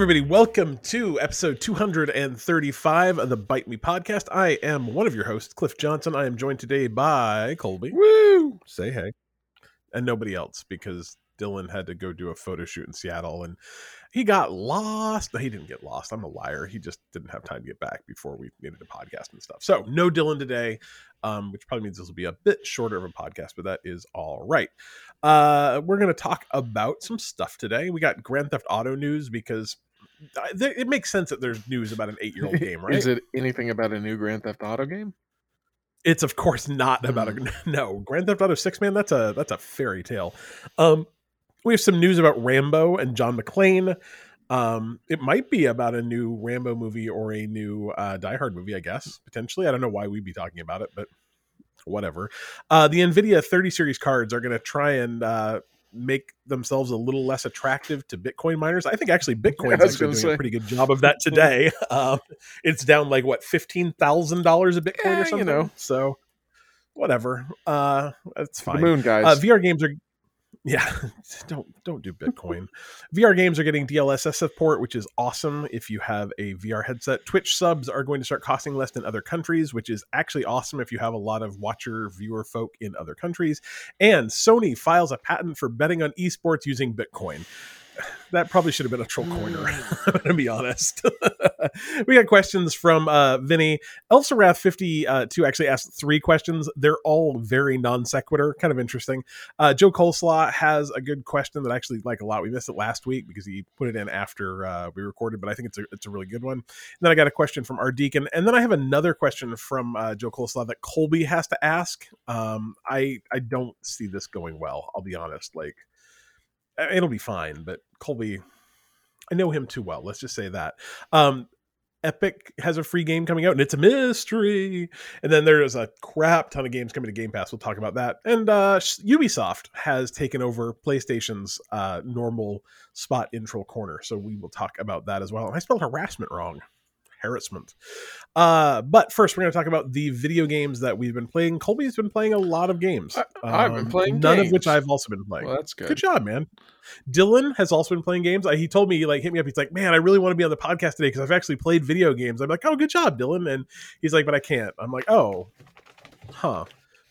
everybody. Welcome to episode 235 of the Bite Me podcast. I am one of your hosts, Cliff Johnson. I am joined today by Colby. Woo! Say hey. And nobody else because Dylan had to go do a photo shoot in Seattle and he got lost. No, he didn't get lost. I'm a liar. He just didn't have time to get back before we needed a podcast and stuff. So, no Dylan today, um, which probably means this will be a bit shorter of a podcast, but that is all right. Uh, we're going to talk about some stuff today. We got Grand Theft Auto news because it makes sense that there's news about an eight year old game, right? Is it anything about a new Grand Theft Auto game? it's of course not about a no Grand Theft Auto Six. Man, that's a that's a fairy tale. Um, we have some news about Rambo and John McClane. Um, it might be about a new Rambo movie or a new uh, Die Hard movie, I guess potentially. I don't know why we'd be talking about it, but whatever. Uh, the Nvidia 30 series cards are going to try and uh, make themselves a little less attractive to Bitcoin miners. I think actually Bitcoin's actually doing say. a pretty good job of that today. um, it's down like what fifteen thousand dollars a Bitcoin Yeah, or you something. know. so whatever. Uh, that's The fine. Moon guys. Uh, VR games are. Yeah, don't don't do Bitcoin. VR games are getting DLSS support, which is awesome. If you have a VR headset, Twitch subs are going to start costing less than other countries, which is actually awesome if you have a lot of watcher viewer folk in other countries. And Sony files a patent for betting on esports using Bitcoin. That probably should have been a troll corner. I'm gonna be honest. we got questions from uh, Vinny. Elsarath 52 actually asked three questions. They're all very non sequitur, kind of interesting. Uh, Joe Coleslaw has a good question that I actually like a lot. We missed it last week because he put it in after uh, we recorded, but I think it's a it's a really good one. And then I got a question from our deacon, and then I have another question from uh, Joe Coleslaw that Colby has to ask. Um, I I don't see this going well. I'll be honest. Like uh, it'll be fine, but Colby, I know him too well. Let's just say that. Um, Epic has a free game coming out, and it's a mystery. And then there's a crap ton of games coming to Game Pass. We'll talk about that. And uh, Ubisoft has taken over PlayStation's uh, normal spot intro corner, so we will talk about that as well. I spelled harassment wrong. Harassment. Uh, but first, we're going to talk about the video games that we've been playing. Colby's been playing a lot of games. I- I've been Um, playing none of which. I've also been playing. well, that's good. Good job, man. Dylan has also been playing games. Uh, He told me, he, like, hit me up. He's like, man, I really want to be on the podcast today because I've actually played video games. I'm like, oh, good job, Dylan. And he's like, but I can't. I'm like, oh, huh.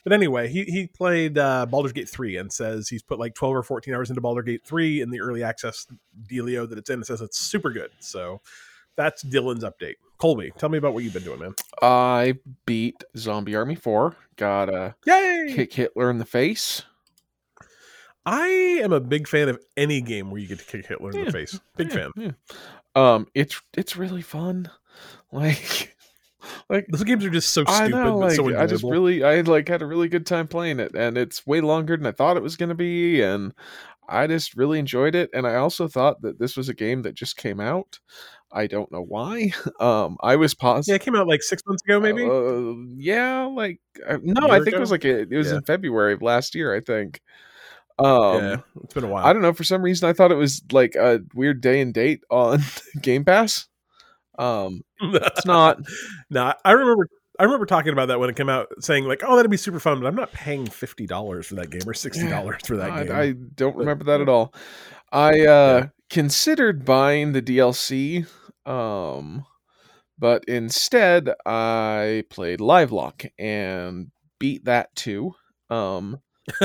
But anyway, he, he played uh, Baldur's Gate 3 and says he's put like 12 or 14 hours into Baldur's Gate 3 in the early access dealio that it's in. It says it's super good. So that's Dylan's update. Colby, tell me about what you've been doing, man. I beat Zombie Army 4. Got a Yay! kick Hitler in the face. I am a big fan of any game where you get to kick Hitler in Yeah, the face. Big Yeah, fan. yeah. Um, it's it's really fun. Like, like Those games are just so I stupid, know, like so. I just really, I like had a really good time playing it, and it's way longer than I thought it was going to be, and I just really enjoyed it. And I also thought that this was a game that just came out. I don't know why. Um, I was paused. Yeah, it came out like six months ago, maybe. Uh, yeah, like uh, no, I think ago? it was like a, it was Yeah. in February of last year. I think. Um, yeah, it's been a while. I don't know. For some reason, I thought it was like a weird day and date on Game Pass. Um, it's not. no, I remember. I remember talking about that when it came out, saying like, "Oh, that'd be super fun," but I'm not paying fifty dollars for that game or sixty dollars for that game. I don't remember that at all. I uh considered buying the DLC, um, but instead I played Livelock and beat that too. Um,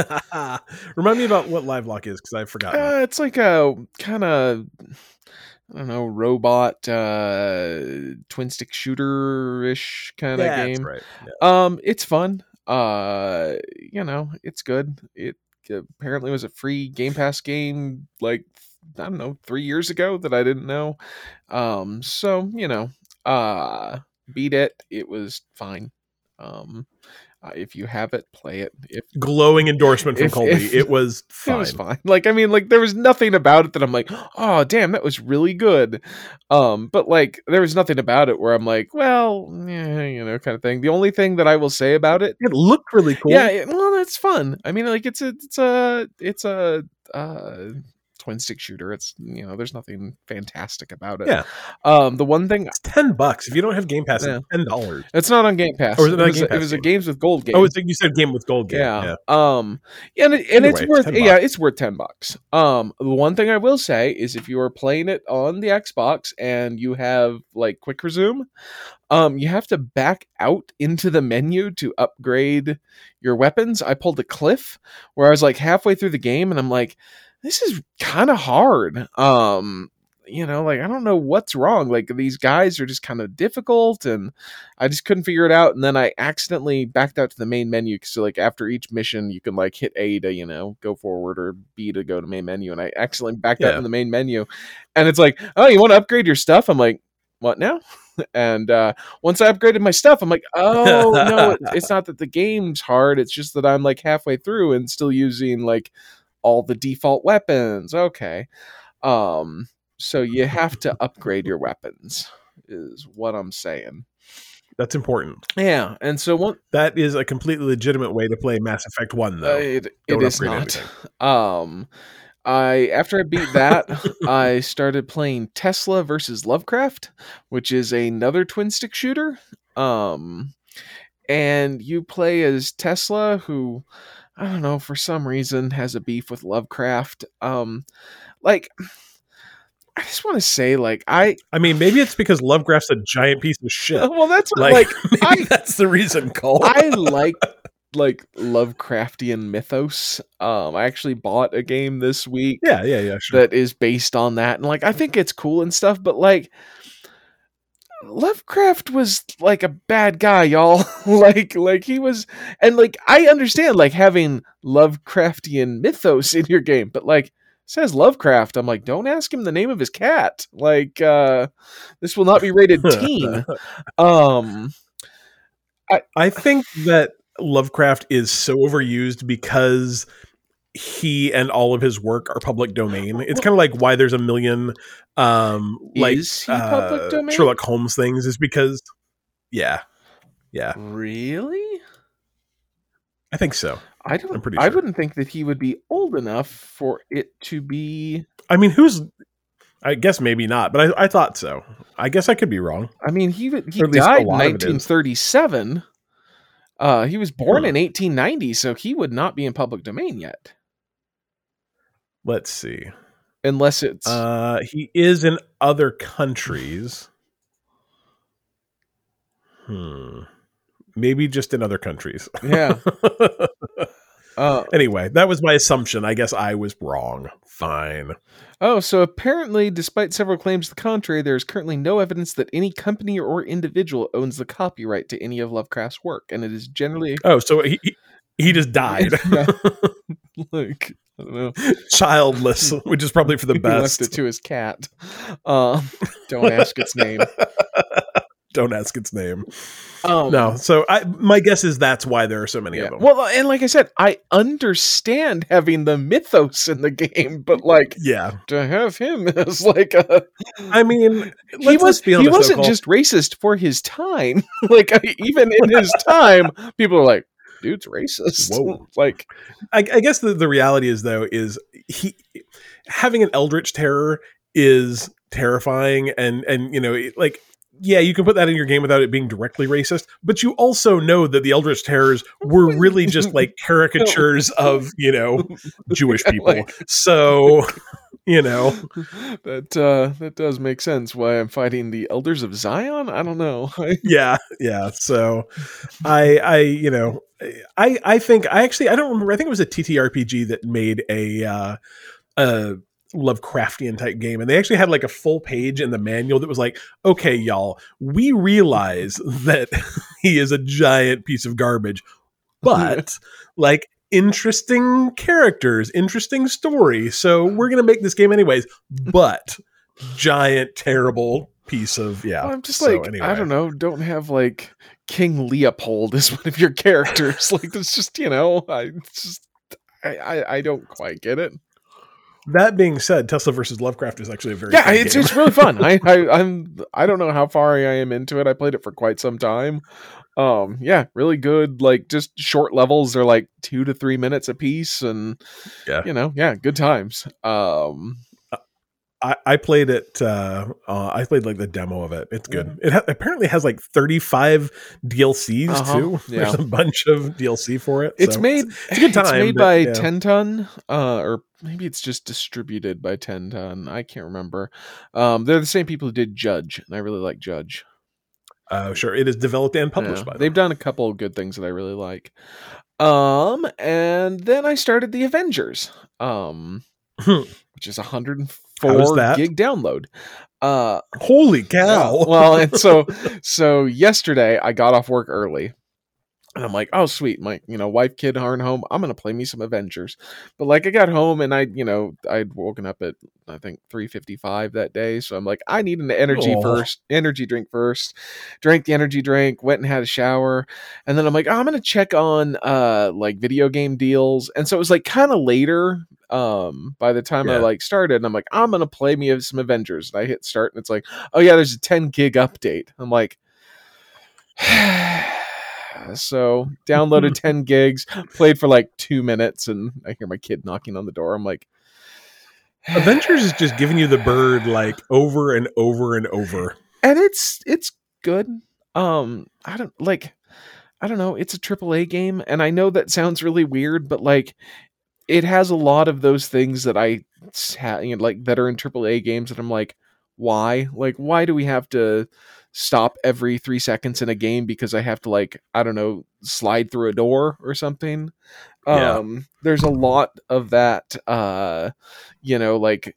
Remind me about what LiveLock is because I've forgotten. uh, it's like a kind of I don't know robot uh twin stick shooter ish kind of yeah, that's game. right. Yeah. Um, it's fun. Uh, you know, it's good. It apparently was a free Game Pass game, like I don't know, three years ago that I didn't know. Um, so you know, uh, beat it. It was fine. Um, uh, if you have it, play it. If Glowing endorsement from If- Colby. if- it was it was fine. Like I mean, like there was nothing about it that I'm like, oh damn, that was really good. Um, but like there was nothing about it where I'm like, well, yeah, you know, kind of thing. The only thing that I will say about it It looked really cool. yeah, it- well, that's fun. I mean, like it's a, it's a, it's a, uh, twin stick shooter. It's you know, there's nothing fantastic about it. Yeah. Um, the one thing It's ten bucks if you don't have Game Pass. Yeah. It's ten dollars. it's not on Game Pass. Or it not was, Game it was a games with gold game. Oh, it's like you said, game with gold game. yeah. Um. Yeah, and, it- and it's it's worth 10 yeah, it's worth ten bucks. Um. The one thing I will say is if you are playing it on the Xbox and you have like quick resume, um, you have to back out into the menu to upgrade your weapons. I pulled a cliff where I was like halfway through the game and I'm like, this is kind of hard. Um. You know, like I don't know what's wrong. Like these guys are just kind of difficult, and I just couldn't figure it out. And then I accidentally backed out to the main menu. So like after each mission, you can like hit A to you know go forward or B to go to main menu. And I accidentally backed out Yeah. in the main menu, and it's like, oh, you want to upgrade your stuff? I'm like, what now? And uh, once I upgraded my stuff, I'm like, oh no, it's not that the game's hard. It's just that I'm like halfway through and still using like all the default weapons. Okay. Um, so you have to upgrade your weapons, is what I'm saying. That's important. Yeah, and so one That is a completely legitimate way to play Mass Effect One, though. it, it Don't not. anything. Um, I after I beat that, I started playing Tesla versus Lovecraft, which is another twin stick shooter. Um, and you play as Tesla, who I don't know for some reason has a beef with Lovecraft. Um, like. I just want to say, like, I I mean, maybe it's because Lovecraft's a giant piece of shit. well, that's what, Like, like I- that's the reason, Cole. I like like Lovecraftian mythos. Um, I actually bought a game this week yeah, yeah, yeah, sure. that is based on that, and like I think it's cool and stuff. But like, Lovecraft was like a bad guy, y'all. like, like he was, and like I understand like having Lovecraftian mythos in your game, but like. Says Lovecraft. I'm like, don't ask him the name of his cat. Like, uh, this will not be rated teen. Um, I I think that Lovecraft is so overused because he and all of his work are public domain. It's kind of like why there's a million um like uh, domain? Sherlock Holmes things is because yeah. Yeah, Really? I think so. I don't. I'm pretty I wouldn't think that he would be old enough for it to be. I mean, who's I guess maybe not, but I, I thought so. I guess I could be wrong. I mean, he he Or at least a died in lot of it is. 1937. Uh, he was born Hmm. in 1890, so he would not be in public domain yet, Let's see. unless it's. Uh, he is in other countries. Hmm. Maybe just in other countries. yeah. Uh, anyway, that was my assumption. I guess I was wrong. Fine. oh, so apparently, despite several claims to the contrary, there is currently no evidence that any company or individual owns the copyright to any of Lovecraft's work, and it is generally Oh, so he he- just died, Yeah. like I don't know. childless, which is probably for the He left best. it to his cat. Um, don't ask its name. Don't ask its name. Um, No, so I my guess is that's why there are so many yeah. of them. Well, and like I said, I understand having the mythos in the game, but like yeah, to have him as like a I mean, he was, he wasn't just racist for his time. like even in his time, people are like, "Dude's racist." Whoa. like I, I guess the, the reality is though is he having an eldritch terror is terrifying and and you know it- like yeah you can put that in your game without it being directly racist but you also know that the eldritch terrors were really just like caricatures of you know jewish people so you know that uh that does make sense. Why I'm fighting the elders of Zion? I don't know. yeah yeah so i i you know i i think i actually i don't remember i think it was a ttrpg that made a uh a lovecraftian type game and they actually had like a full page in the manual that was like okay y'all we realize that he is a giant piece of garbage but like interesting characters interesting story so we're gonna make this game anyways but giant terrible piece of yeah I'm just So like I don't know. Don't have like King Leopold as one of your characters. like it's just you know I just I, I I don't quite get it. That being said, Tesla versus Lovecraft is actually a very Yeah, fun it's game. it's really fun. I, I I'm I don't know how far I am into it. I played it for quite some time. Um yeah really good like just short levels they're like two to three minutes a piece and Yeah. you know yeah good times um I, I played it. Uh, uh, I played like the demo of it. It's good. It ha- apparently has like 35 DLCs Uh-huh, too. There's yeah. a bunch of DLC for it. it's so made it's a good time, it's made but, by yeah. 10 ton uh or maybe it's just distributed by 10 ton i can't remember um they're the same people who did Jydge and i really like Jydge Uh, sure, it is developed and published Yeah, by them. they've done a couple of good things that i really like um and then i started the avengers um which is a 104 How is that? gig download uh Holy cow! well and so so yesterday i got off work early and i'm like oh sweet my you know wife kid aren't home. I'm gonna play me some avengers. But like i got home and i you know i'd woken up at i think 3.55 that day. So i'm like i need an energy Aw. first energy drink first. Drank the energy drink went and had a shower. And then i'm like oh, i'm gonna check on uh like video game deals. And so it was like kind of later um by the time i like started and i'm like i'm gonna play me some avengers. And i hit start and it's like oh yeah there's a 10 gig update. I'm like so downloaded 10 gigs played for like two minutes and i hear my kid knocking on the door i'm like Adventures is just giving you the bird like over and over and over. and it's it's good um i don't like i don't know it's a triple a game and i know that sounds really weird but like it has a lot of those things that i ha- you know, like that are in triple a games that i'm like why? Like why do we have to stop every three seconds in a game because i have to like i don't know slide through a door or something? Yeah. um there's a lot of that uh you know like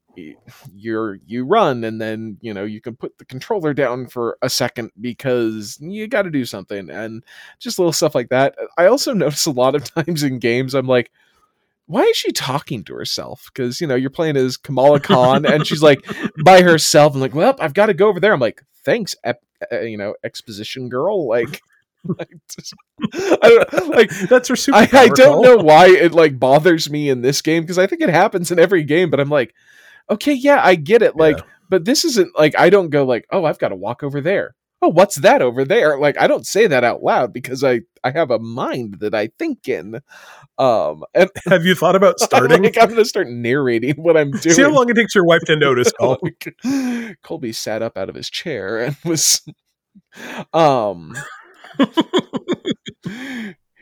you're you run and then you know you can put the controller down for a second because you got to do something and just little stuff like that. I also notice a lot of times in games i'm like why is she talking to herself because you know you're playing as kamala khan and she's like by herself I'm like well i've got to go over there i'm like thanks ep- uh, you know exposition girl like like, just- I don't, like That's her super. I, I don't know why it like bothers me in this game because I think it happens in every game, but I'm like, okay, yeah, I get it. Like, Yeah. but this isn't like I don't go like, oh, I've got to walk over there. Oh, what's that over there? Like, I don't say that out loud because I I have a mind that I think in. Um, and Have you thought about starting? like, I'm gonna start narrating what I'm doing. See how long it takes your wife to notice. Oh, Like, Colby sat up out of his chair and was um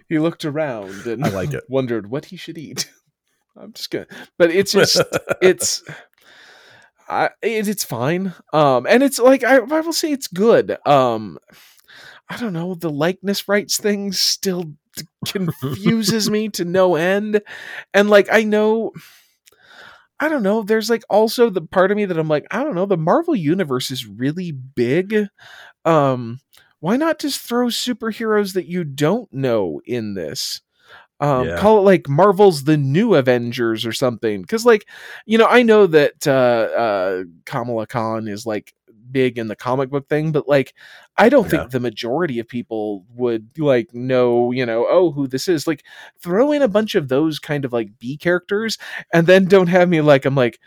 he looked around and I like it. wondered what he should eat. I'm just gonna but it's just it's I it, it's fine. Um and it's like I, I will say it's good. Um I don't know, the likeness rights thing still confuses me to no end. And like I know I don't know, there's like also the part of me that I'm like, I don't know, the Marvel universe is really big. Um why not just throw superheroes that you don't know in this? Um, Yeah. call it like Marvel's the new Avengers or something. Because, like, you know, I know that uh, uh, Kamala Khan is like big in the comic book thing, but like, I don't Yeah. think the majority of people would like know, you know, oh, who this is. Like, throw in a bunch of those kind of like B characters, and then don't have me like I'm like,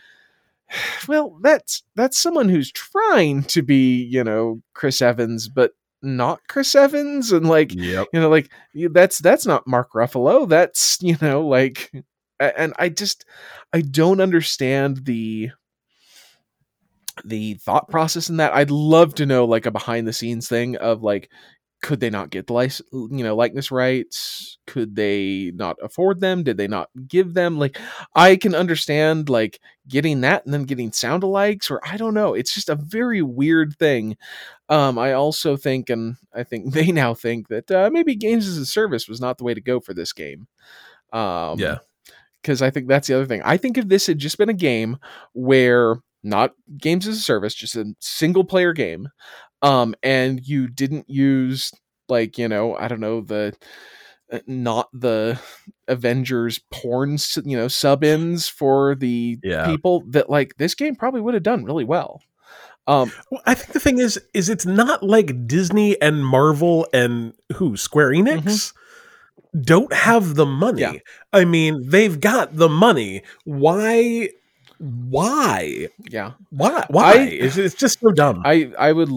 well, that's that's someone who's trying to be, you know, Chris Evans, but not Chris Evans, and like Yep. you know like that's that's not mark ruffalo that's you know like and i just i don't understand the the thought process in that i'd love to know like a behind the scenes thing of like could they not get the lic- you know likeness rights could they not afford them did they not give them like i can understand like getting that and then getting sound alikes or i don't know it's just a very weird thing um, I also think, and I think they now think that uh, maybe games as a service was not the way to go for this game. Um, Yeah. because I think that's the other thing. I think if this had just been a game where not games as a service, just a single player game, um, and you didn't use like you know I don't know the uh, not the Avengers porn you know sub ins for the Yeah. people that like this game probably would have done really well. Um, Well, I think the thing is, is it's not like Disney and Marvel and who Square Enix don't have the money. Yeah. I mean, they've got the money. Why? Why? Yeah. Why? Why? I- it's, it's just so dumb. I I would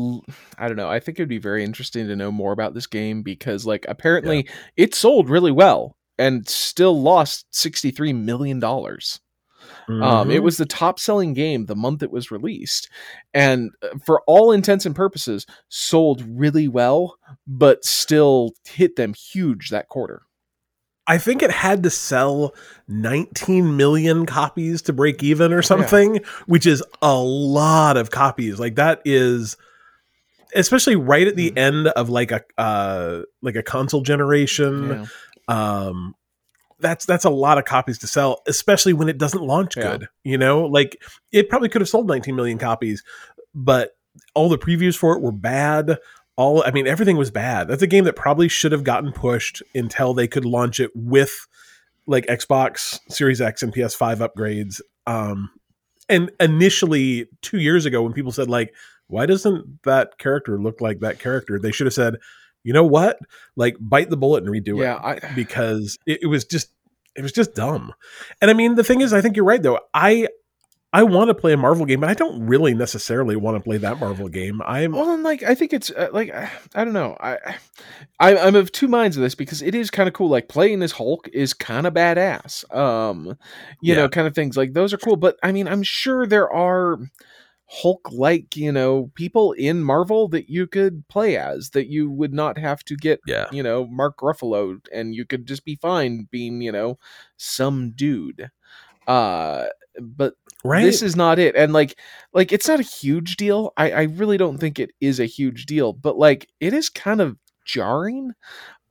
I don't know. I think it'd be very interesting to know more about this game because like apparently it sold really well and still lost 63 million dollars. Um, it Mhm. was the top selling game the month it was released, and uh, for all intents and purposes, sold really well, but still hit them huge that quarter. I think it had to sell 19 million copies to break even or something, which is a lot of copies. Like that is especially right at the Mhm. end of like a uh like a console generation. Yeah. Um that's that's a lot of copies to sell, especially when it doesn't launch Yeah. good. You know, like it probably could have sold 19 million copies, but all the previews for it were bad. All I mean, everything was bad. That's a game that probably should have gotten pushed until they could launch it with like Xbox Series X and PS5 upgrades. Um, and initially, two years ago, when people said like, "Why doesn't that character look like that character?" They should have said, "You know what? Like, bite the bullet and redo yeah, it." I, because it, it was just it was just dumb. And I mean, the thing is, I think you're right though. I I want to play a Marvel game, but I don't really necessarily want to play that Marvel game. I'm Well, and like I think it's uh, like I, I don't know. I, I I'm of two minds of this because it is kind of cool. Like playing as Hulk is kind of badass. Um, you Yeah. know, kind of things like those are cool. But I mean, I'm sure there are Hulk like you know people in Marvel that you could play as that you would not have to get yeah. you know Mark Ruffalo and you could just be fine being you know some dude. Uh, but Right. this is not it and like like it's not a huge deal. I i really don't think it is a huge deal but like it is kind of jarring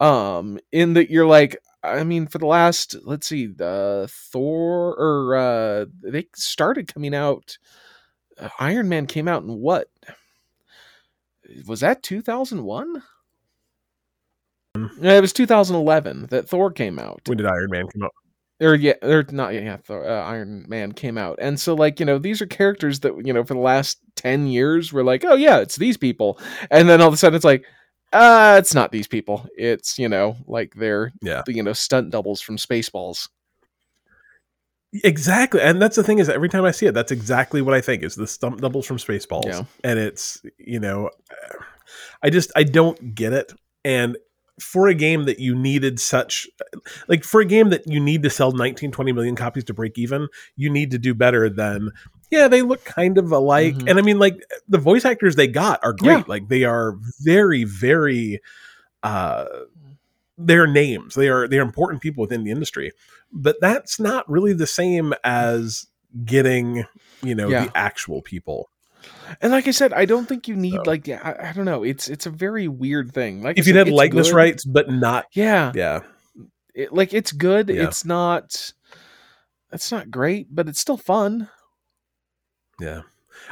um in that you're like i mean for the last let's see the thor or uh they started coming out uh, iron man came out in what? Was that 2001 yeah, it was 2011 that Thor came out. When did Iron Man come out? Or yeah, or not yeah, Thor, uh, Iron Man came out, and so like you know these are characters that you know for the last ten years we're like, oh yeah, it's these people, and then all of a sudden it's like, uh, it's not these people, it's you know like they're Yeah. you know stunt doubles from Spaceballs. Exactly. And that's the thing is every time I see it, that's exactly what I think is the stunt doubles from Spaceballs. Yeah. And it's, you know, I just I don't get it. And for a game that you needed such like for a game that you need to sell 19 20 million copies to break even, you need to do better than yeah, they look kind of alike. Mhm. And I mean like the voice actors they got are great. Yeah. Like they are very very uh their names. They are they are important people within the industry. But that's not really the same as getting, you know, Yeah. the actual people. And like I said, I don't think you need So. like yeah, I, I don't know, it's it's a very weird thing. Like If you had likeness good. rights, but not yeah, yeah. it, like it's good. Yeah. It's not. It's not great, but it's still fun. Yeah.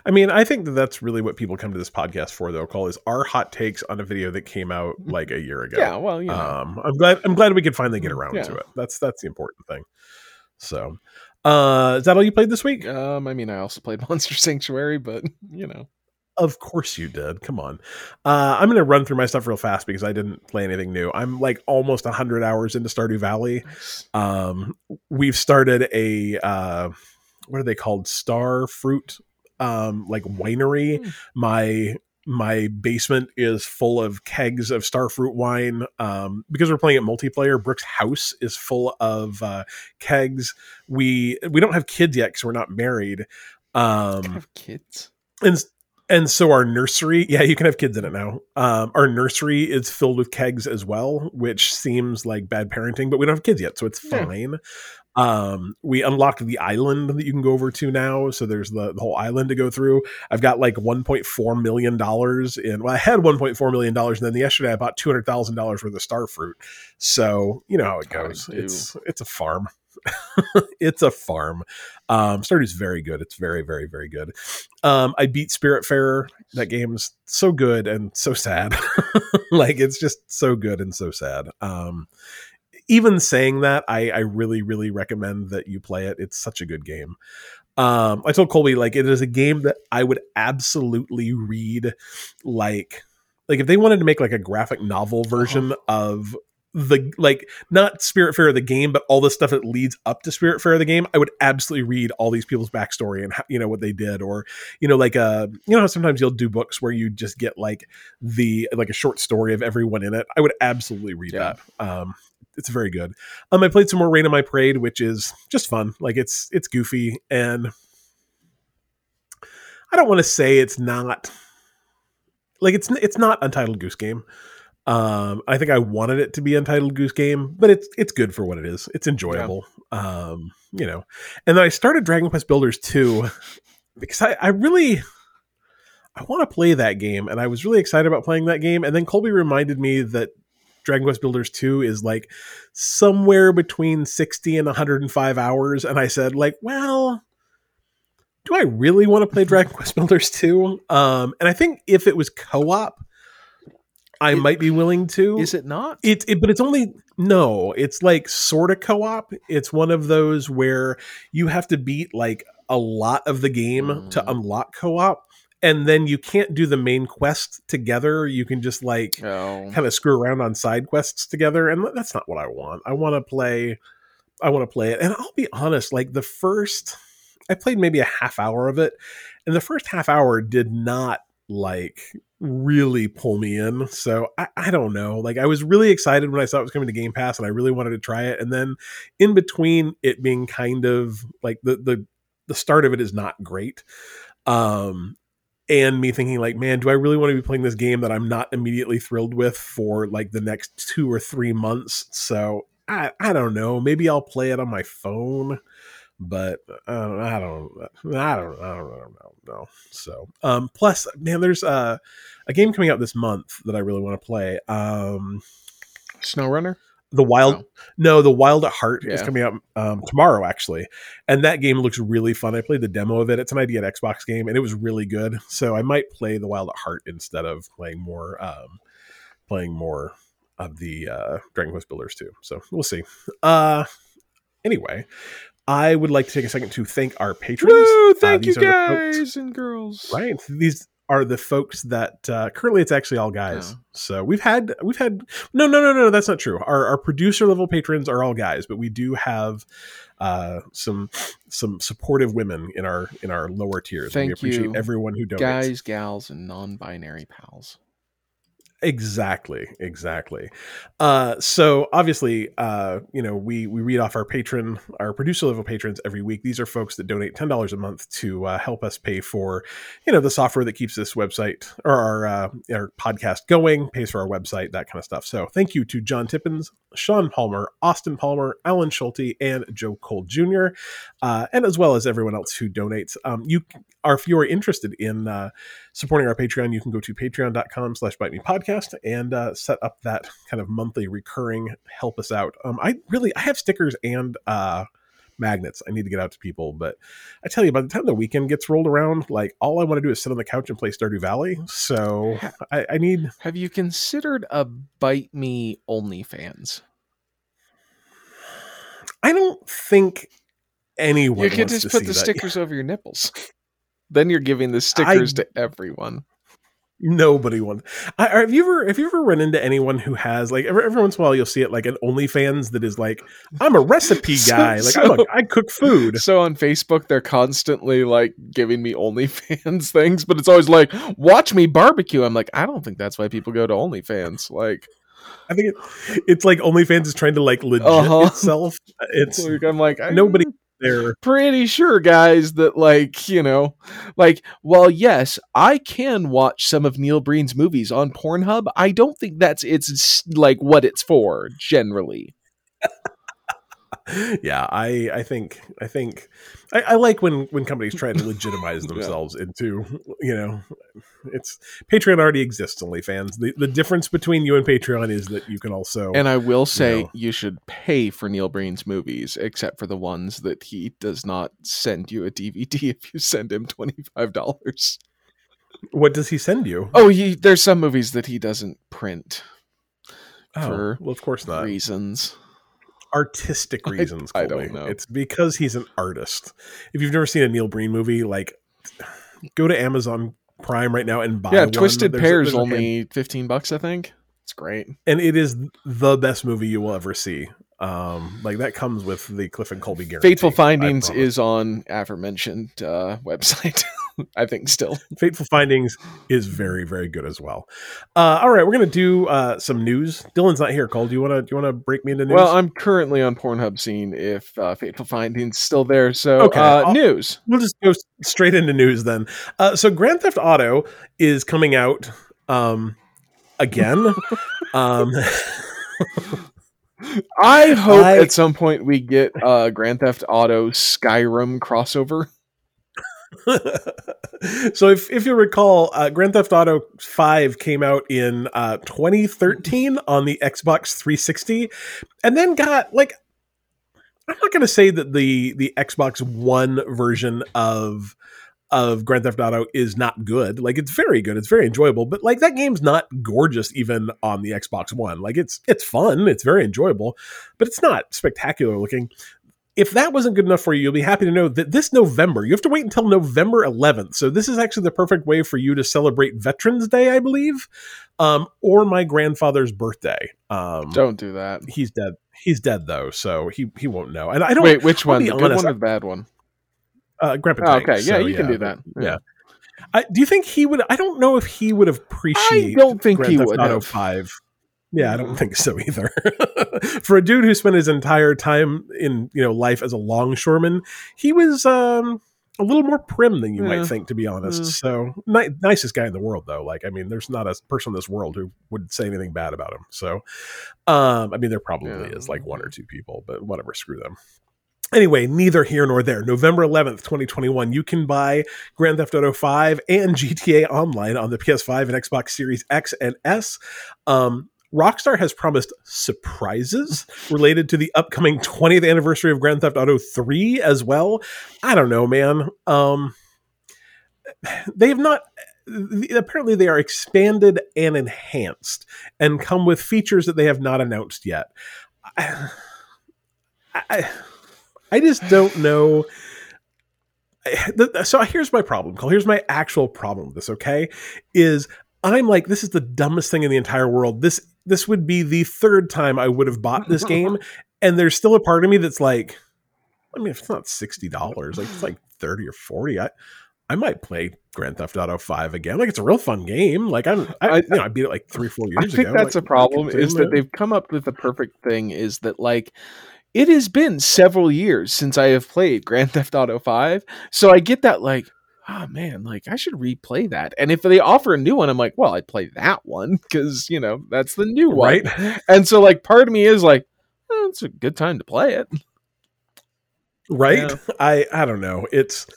I mean, I think that that's really what people come to this podcast for, though. Call is our hot takes on a video that came out like a year ago. Yeah, well, you know. Um, I'm glad. I'm glad we could finally get around Yeah. to it. That's that's the important thing. So, uh, is that all you played this week? Um, I mean, I also played Monster Sanctuary, but you know, Of course you did. Come on. Uh, I'm going to run through my stuff real fast because I didn't play anything new. I'm like almost 100 hours into Stardew Valley. Um, we've started a uh, what are they called? Star fruit, um, like winery. Hmm. My my basement is full of kegs of starfruit wine um, because we're playing at multiplayer. Brooke's house is full of uh, kegs. We we don't have kids yet because we're not married. Um, have kids. and and so our nursery yeah you can have kids in it now um our nursery is filled with kegs as well which seems like bad parenting but we don't have kids yet so it's Yeah. fine um we unlocked the island that you can go over to now so there's the, the whole island to go through. I've got like 1.4 million dollars in well i had 1.4 million dollars and then yesterday i bought 200000 dollars worth of star fruit. So you know how it goes. it's it's a farm. It's a farm. Um stardew's very good. It's very very very good. Um i beat spiritfarer that game's so good and so sad. Like it's just so good and so sad. Um even saying that i i really really recommend that you play it it's such a good game um i told colby like it is a game that i would absolutely read like like if they wanted to make like a graphic novel version of the like not Spiritfarer the game, but all the stuff that leads up to Spiritfarer the game, I would absolutely read all these people's backstory and how, you know what they did, or you know like uh you know sometimes you'll do books where you just get like the like a short story of everyone in it. I would absolutely read Yeah. that. Um, it's very good. Um, I played some more Rain of My Parade, which is just fun. Like it's it's goofy and I don't want to say it's not like it's it's not Untitled Goose Game. Um, I think I wanted it to be Untitled Goose Game, but it's it's good for what it is. It's enjoyable. Um, you know, and then I started Dragon Quest Builders 2 because I, I really I want to play that game, and I was really excited about playing that game. And then Colby reminded me that Dragon Quest Builders 2 is like somewhere between 60 and 105 hours. And I said, like, well, do I really want to play Dragon Quest Builders 2? Um, and I think if it was co-op, I It- might be willing to. Is it not? It, it but it's only no, it's like sort of co-op. It's one of those where you have to beat like a lot of the game to Mm. unlock co-op and then you can't do the main quest together. You can just like Oh. kind of screw around on side quests together and that's not what I want. I want to play I want to play it. And I'll be honest, like the first I played maybe a half hour of it and the first half hour did not like really pull me in. So I, I don't know. Like I was really excited when I saw it was coming to Game Pass and I really wanted to try it. And then in between it being kind of like the the the start of it is not great. Um and me thinking like, man, do I really want to be playing this game that I'm not immediately thrilled with for like the next two or three months? So I, I don't know. Maybe I'll play it on my phone, but uh, I don't, I don't, I don't, I don't know. No. So, um, plus, man, there's uh, a game coming out this month that I really want to play. Um, SnowRunner? The Wild, Oh. no, the Wild at Heart is coming out um, tomorrow, actually, and that game looks really fun. I played the demo of it. It's an ID@Xbox game, and it was really good. So I might play the Wild at Heart instead of playing more, um, playing more of the uh, Dragon Quest Builders too. So we'll see. Uh, anyway, I would like to take a second to thank our patrons. Woo! Uh, Thank you the folks- guys and girls. right these are the folks that uh, currently it's actually all guys Oh. so we've had we've had no no no no that's not true our, our producer level patrons are all guys but we do have uh some some supportive women in our in our lower tiers and we Thank appreciate you, everyone who donates Guys, gals, and non-binary pals. Exactly exactly. Uh so obviously uh you know we we read off our patron our producer level patrons every week. These are folks that donate $10 a month to uh, help us pay for you know the software that keeps this website or our uh, our podcast going pays for our website that kind of stuff. So thank you to john tippins sean palmer austin palmer alan schulte and joe cole jr uh, and as well as everyone else who donates. Um, you are if you are interested in uh, supporting our patreon you can go to patreon.com slash bite me podcast and uh, set up that kind of monthly recurring help us out um, i really i have stickers and uh, magnets i need to get out to people but i tell you by the time the weekend gets rolled around like all i want to do is sit on the couch and play stardew valley so i, I need Have you considered a bite me OnlyFans? i don't think anyone You could just put the stickers over your nipples. Then you're giving the stickers to everyone. Nobody wants. I, have you ever have you ever run into anyone who has like every, every once in a while you'll see it like an OnlyFans that is like I'm a recipe So- guy like I'm so- I cook food. So on Facebook, they're constantly like giving me OnlyFans things, but it's always like, watch me barbecue. I'm like, I don't think that's why people go to OnlyFans. Like, I think it, it's like OnlyFans is trying to like legit Uh-huh. itself. It's like, I'm like, I'm nobody there. pretty sure, guys, that like, you know, like, well, yes, I can watch some of Neil Breen's movies on Pornhub. I don't think that's it's like what it's for generally. Yeah, I I think I think I, I like when when companies try to legitimize Yeah. themselves into you know it's Patreon already exists OnlyFans. The the difference between you and Patreon is that you can also And I will say know. you should pay for Neil Breen's movies, except for the ones that he does not send you a DVD if you send him twenty five dollars. what does he send you? Oh, he there's some movies that he doesn't print Oh, for well, of course not. reasons. Artistic reasons. I don't know. It's because he's an artist. If you've never seen a Neil Breen movie, like go to Amazon Prime right now and buy. yeah, one. Twisted There's a- Pears there's a hand- only fifteen bucks, I think. It's great. and it is the best movie you will ever see. Um, like that comes with the Cliff and Colby guarantee. Fateful Findings is on aforementioned uh, website. I think still. Fateful Findings is very very good as well. Uh, all right, we're gonna do uh, some news. Dylan's not here. Cole, do you want to do you want to break me into news? Well, I'm currently on Pornhub scene if uh, Fateful Findings still there. So Okay, uh, news. we'll just go straight into news then. Uh, so Grand Theft Auto is coming out um, again. um, I hope I- at some point we get uh, Grand Theft Auto Skyrim crossover. so if, if you recall, uh, Grand Theft Auto 5 came out in uh, 2013 on the Xbox 360 and then got like I'm not going to say that the the Xbox One version of of Grand Theft Auto is not good. Like it's very good. It's very enjoyable, but like that game's not gorgeous even on the Xbox One. Like it's it's fun, it's very enjoyable, but it's not spectacular looking. If that wasn't good enough for you, you'll be happy to know that this November, you have to wait until November 11th. So this is actually the perfect way for you to celebrate Veterans Day, I believe, um, or my grandfather's birthday. Um, Don't do that. he's dead. He's dead though, so he he won't know. And I don't. Wait, which I'll one? The good honest, one or the bad one? uh, Grandpa Oh, okay, yeah, so, you can do that. Yeah. I, do you think he would? I don't know if he would appreciate. I don't think Grand he Theft would Auto have. Five. Yeah, I don't think so either. For a dude who spent his entire time in you know life as a longshoreman, he was um, a little more prim than you Yeah. might think, to be honest. Yeah. So ni- nicest guy in the world, though. Like, I mean, there's not a person in this world who would say anything bad about him. So, um, I mean, there probably Yeah. is like one or two people, but whatever, screw them. Anyway, neither here nor there. November 11th, 2021, you can buy Grand Theft Auto 5 and GTA Online on the PS5 and Xbox Series X and S. Um, Rockstar has promised surprises related to the upcoming 20th anniversary of Grand Theft Auto 3 as well. I don't know, man. Um, they have not. Apparently, they are expanded and enhanced and come with features that they have not announced yet. I, I, I just don't know. So here's my problem, Cole. Here's my actual problem with this. Okay, is I'm like this is the dumbest thing in the entire world. This this would be the third time I would have bought this game, and there's still a part of me that's like, I mean, if it's not sixty dollars, like it's like thirty or forty, I I might play Grand Theft Auto Five again. Like it's a real fun game. Like I'm, I, I- you know, I beat it like three, four years ago. I think ago. that's Like, a problem is that they've come up with the perfect thing is that like it has been several years since I have played Grand Theft Auto 5. So I get that like oh man, like I should replay that. And if they offer a new one, I'm like, well, I'd play that one cuz you know, that's the new one. right, And so like part of me is like, oh, it's a good time to play it. right. Yeah. I I don't know. It's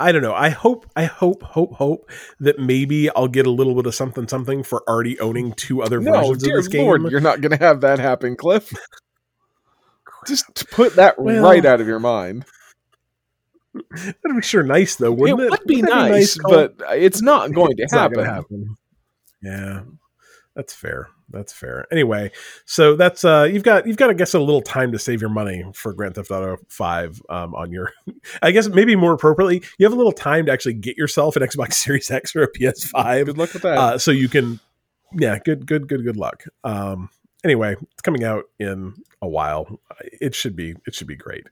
I don't know. I hope I hope hope hope that maybe I'll get a little bit of something something for already owning two other No, versions of dear this game. Lord, you're not going to have that happen, Cliff. Just to put that Well- right out of your mind. That'd be sure nice though, wouldn't it? it would be Wouldn't that nice, but it's not going to happen. happen. Yeah, that's fair. That's fair. Anyway, so that's uh, you've got you've got I guess a little time to save your money for Grand Theft Auto Five um, on your. I guess maybe more appropriately, you have a little time to actually get yourself an Xbox Series X or a PS5, Good luck with that. uh, so you can. Yeah, good, good, good, good luck. Um, anyway, it's coming out in a while. It should be it should be great.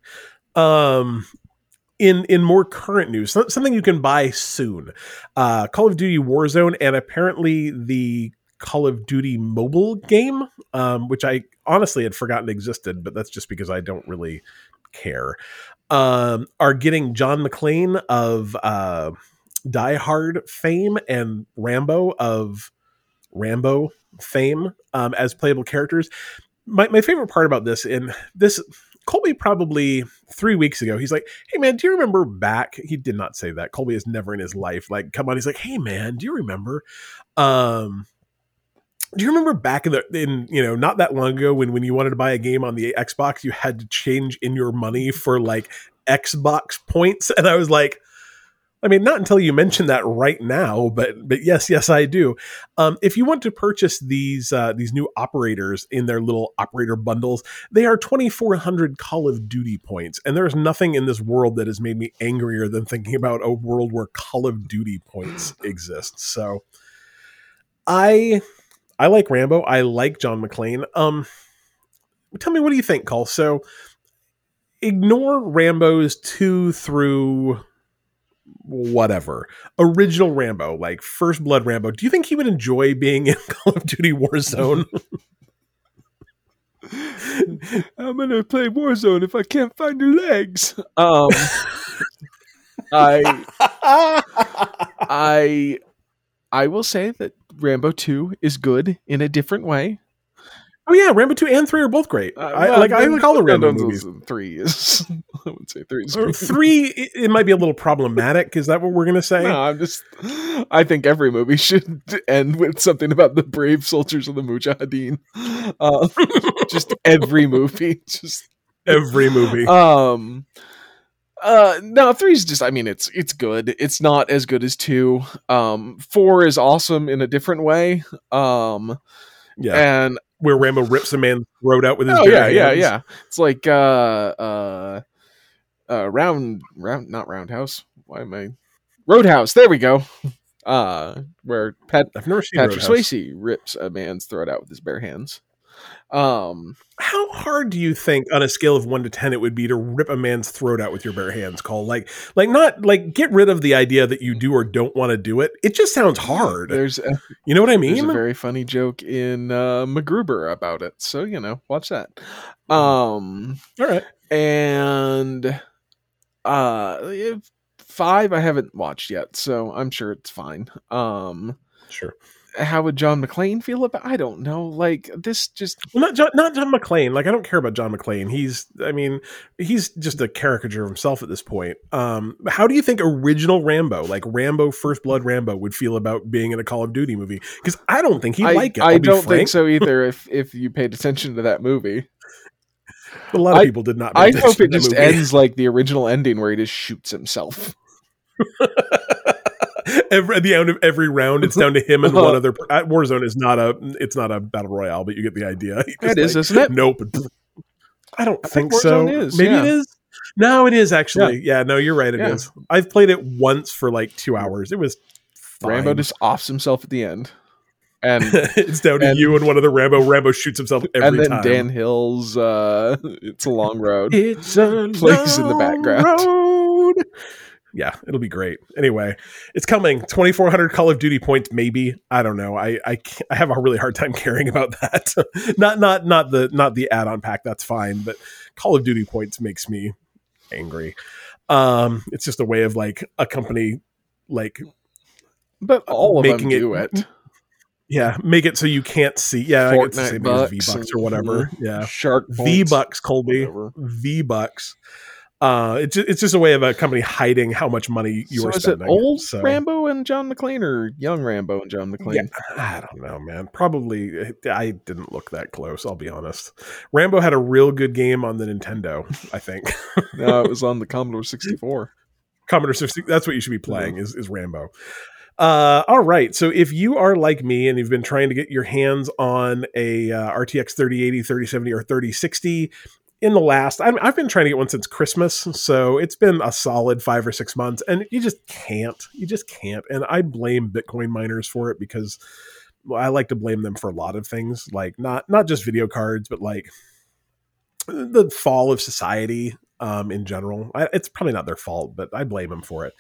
Um, in in more current news, something you can buy soon, uh, Call of Duty Warzone, and apparently the Call of Duty mobile game, um, which I honestly had forgotten existed, but that's just because I don't really care. Um, are getting John McClane of uh, Die Hard fame and Rambo of Rambo fame um, as playable characters. My, my favorite part about this, and this Colby probably three weeks ago, he's like, Hey man, do you remember back? He did not say that. Colby has never in his life like come on. He's like, Hey man, do you remember? Um, do you remember back in the in you know not that long ago when when you wanted to buy a game on the Xbox, you had to change in your money for like Xbox points? And I was like, I mean, not until you mention that right now, but but yes, yes, I do. Um, if you want to purchase these uh, these new operators in their little operator bundles, they are twenty four hundred Call of Duty points, and there's nothing in this world that has made me angrier than thinking about a world where Call of Duty points exist. So, I I like Rambo. I like John McClane. Um, tell me what do you think, Cole? So, ignore Rambo's two through whatever original Rambo, like First Blood Rambo. Do you think he would enjoy being in Call of Duty Warzone? I'm gonna play Warzone if I can't find your legs. Um, I, I, I will say that Rambo Two is good in a different way. Oh yeah, Rambo two and three are both great. Uh, I well, like I like all the Rambo movies. Three is, I would say three is Or three, it, it might be a little problematic. Is that what we're gonna say? No, I'm just. I think every movie should end with something about the brave soldiers of the Mujahideen. Uh, just every movie, just Every movie. um. Uh no, three's just I mean it's it's good. It's not as good as two. Um four is awesome in a different way. Um yeah, and where Rambo rips a man's throat out with his oh bare yeah, yeah, yeah. It's like uh uh uh round round not roundhouse. Why am I Roadhouse, there we go. Uh where Pat I've never seen Patrick Roadhouse. Swayze rips a man's throat out with his bare hands. Um How hard do you think, on a scale of one to ten, it would be to rip a man's throat out with your bare hands? Cole, like, like not like get rid of the idea that you do or don't want to do it. It just sounds hard. there's a, You know what I there's mean? a very funny joke in uh MacGruber about it. So, you know, watch that. Um All right. and uh five I haven't watched yet, so I'm sure it's fine. Um Sure. How would John McClane feel about I don't know. Like this just Well, not John, not John McClane. Like I don't care about John McClane. He's, I mean, he's just a caricature of himself at this point. Um, how do you think original Rambo, like Rambo First Blood Rambo, would feel about being in a Call of Duty movie? Because I don't think he'd I, like it. I I'll be don't think so either if if you paid attention to that movie. A lot of I- people did not. I hope it just movie. ends like the original ending where he just shoots himself. every, at the end of every round, it's down to him and one other. per- Warzone is not a. It's not a battle royale, but you get the idea. He It is, like, isn't it? Nope. I don't I think think so. Is, Maybe yeah. it is. No, it is actually. Yeah, no, you're right. It is. Yeah. I've played it once for like two hours. It was fine. Rambo just offs himself at the end. And it's down to you and one of the Rambo. Rambo shoots himself every time. and then time. Dan Hill's uh It's a Long Road. it's a plays in the background. road. Yeah, it'll be great. Anyway, it's coming. Twenty four hundred Call of Duty points, maybe. I don't know. I I, I have a really hard time caring about that. not not not the not the add on pack. That's fine, but Call of Duty points makes me angry. Um, it's just a way of like a company like But all of Making them it- do it. yeah make it so you can't see. Yeah, Fortnite same thing as bucks V Bucks or whatever. Yeah, Shark V bucks, Colby. V Bucks. Uh, it's it's just a way of a company hiding how much money you So are spending. old So- Rambo and John McClane or young Rambo and John McClane? Yeah, I don't know, man. Probably I didn't look that close. I'll be honest. Rambo had a real good game on the Nintendo. I think No, it was on the Commodore 64. Commodore 60. That's what you should be playing is is Rambo. Uh, all right. So if you are like me and you've been trying to get your hands on a uh, RTX 3080, 3070, or 3060 in the last, I'm, I've been trying to get one since Christmas. So it's been a solid five or six months, and you just can't. You just can't. And I blame Bitcoin miners for it because I like to blame them for a lot of things, like not not just video cards, but like the fall of society um, in general. I, it's probably not their fault, but I blame them for it.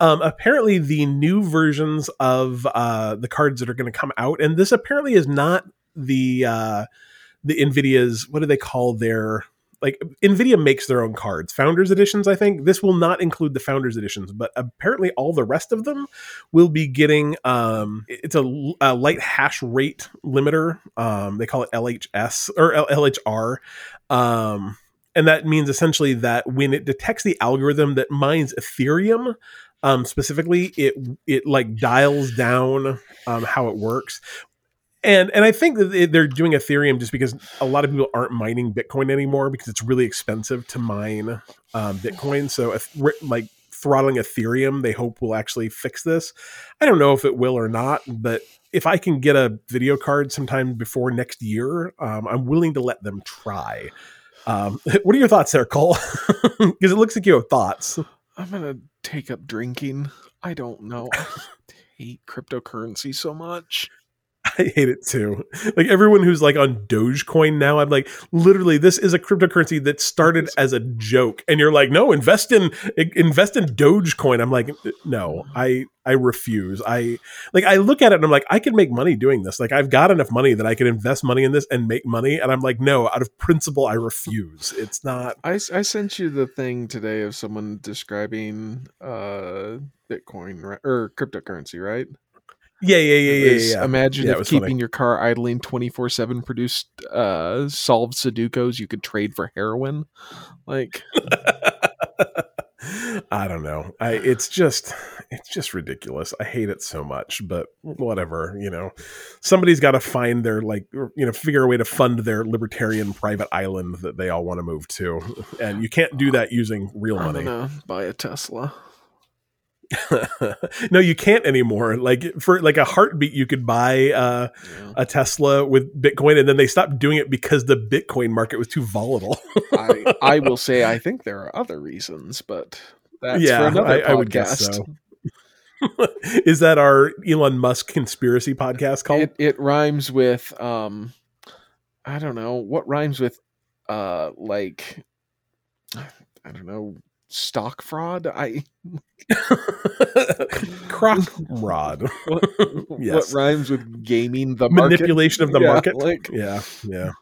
Um, apparently, the new versions of uh, the cards that are going to come out, and this apparently is not the uh, the Nvidia's what do they call their like Nvidia makes their own cards, Founders editions. I think this will not include the Founders editions, but apparently all the rest of them will be getting. Um, it's a, a light hash rate limiter. Um, they call it LHS or LHR. Um, and that means essentially that when it detects the algorithm that mines Ethereum, um, specifically, it it like dials down um, how it works. And and I think they're doing Ethereum just because a lot of people aren't mining Bitcoin anymore because it's really expensive to mine um, Bitcoin. So like throttling Ethereum, they hope will actually fix this. I don't know if it will or not, but if I can get a video card sometime before next year, um, I'm willing to let them try. Um, what are your thoughts there, Cole? Because it looks like you have thoughts. I'm to take up drinking. I don't know. I hate cryptocurrency so much. I hate it too. Like everyone who's like on Dogecoin now, I'm like, literally, this is a cryptocurrency that started as a joke, and you're like, no, invest in invest in Dogecoin. I'm like, no, I I refuse. I like I look at it and I'm like, I can make money doing this. Like I've got enough money that I can invest money in this and make money. And I'm like, no, out of principle, I refuse. It's not. I I sent you the thing today of someone describing uh Bitcoin or cryptocurrency, right? Yeah, yeah, yeah, yeah. yeah. Imagine yeah, if keeping funny. your car idling twenty four seven produced uh, solved Sudokus you could trade for heroin. Like, I don't know. I it's just it's just ridiculous. I hate it so much, but whatever. You know, somebody's got to find their like you know figure a way to fund their libertarian private island that they all want to move to, and you can't do that using real money. Buy a Tesla. No, you can't anymore. Like for like a heartbeat, you could buy uh, yeah. a Tesla with Bitcoin, and then they stopped doing it because the Bitcoin market was too volatile. I, I will say I think there are other reasons, but that's yeah, for another I, podcast. I would guess so. Is that our Elon Musk conspiracy podcast called? It, it rhymes with um, I don't know what rhymes with uh, like I don't know stock fraud. I crock rod. what, yes. what rhymes with gaming the market? manipulation of the yeah, market? Like, yeah, yeah.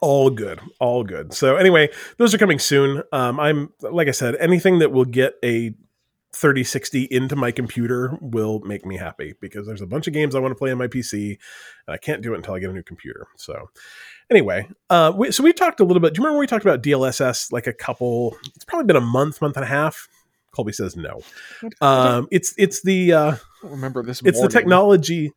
All good, all good. So anyway, those are coming soon. Um, I'm like I said, anything that will get a 3060 into my computer will make me happy because there's a bunch of games I want to play on my PC and I can't do it until I get a new computer. So anyway, uh, we, so we talked a little bit. Do you remember we talked about DLSS like a couple? It's probably been a month, month and a half. Colby says no. Um, it's it's the uh, remember this. It's the technology.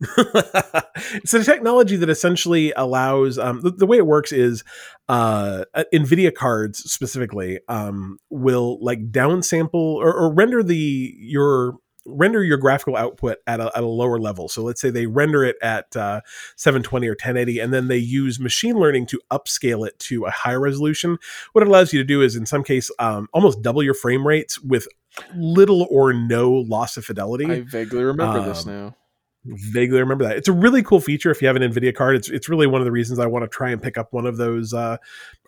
it's a technology that essentially allows um, the, the, way it works is uh, nvidia cards specifically um, will like downsample or, or render the your render your graphical output at a, at a lower level. So let's say they render it at uh, 720 or 1080, and then they use machine learning to upscale it to a higher resolution. What it allows you to do is, in some case, um, almost double your frame rates with little or no loss of fidelity. I vaguely remember um, this now vaguely remember that. It's a really cool feature if you have an NVIDIA card. It's it's really one of the reasons I want to try and pick up one of those uh,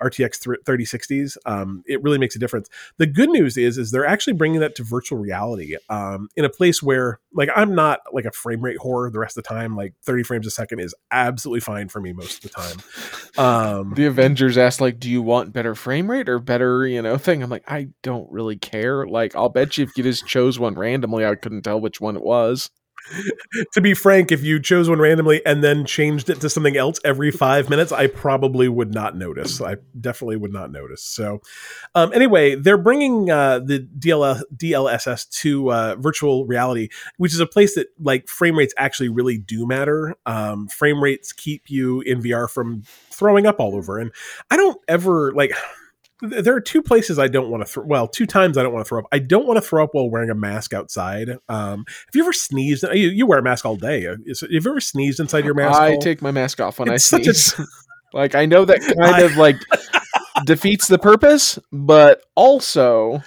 RTX 3060s. Um, it really makes a difference. The good news is is they're actually bringing that to virtual reality um, in a place where like I'm not like a frame rate whore the rest of the time. Like 30 frames a second is absolutely fine for me most of the time. Um, the Avengers asked like, "Do you want better frame rate or better you know thing?" I'm like, I don't really care. Like, I'll bet you if you just chose one randomly, I couldn't tell which one it was. to be frank, if you chose one randomly and then changed it to something else every five minutes, I probably would not notice. I definitely would not notice. So, um, anyway, they're bringing uh, the DL- DLSS to uh, virtual reality, which is a place that like frame rates actually really do matter. Um, frame rates keep you in VR from throwing up all over, and I don't ever like there are two places I don't want to throw. Well, two times I don't want to throw up. I don't want to throw up while wearing a mask outside. Um, have you ever sneezed? You, you wear a mask all day. Uh, have you ever sneezed inside your mask? I take my mask off when it's I sneeze. A, like I know that kind I, of like defeats the purpose, but also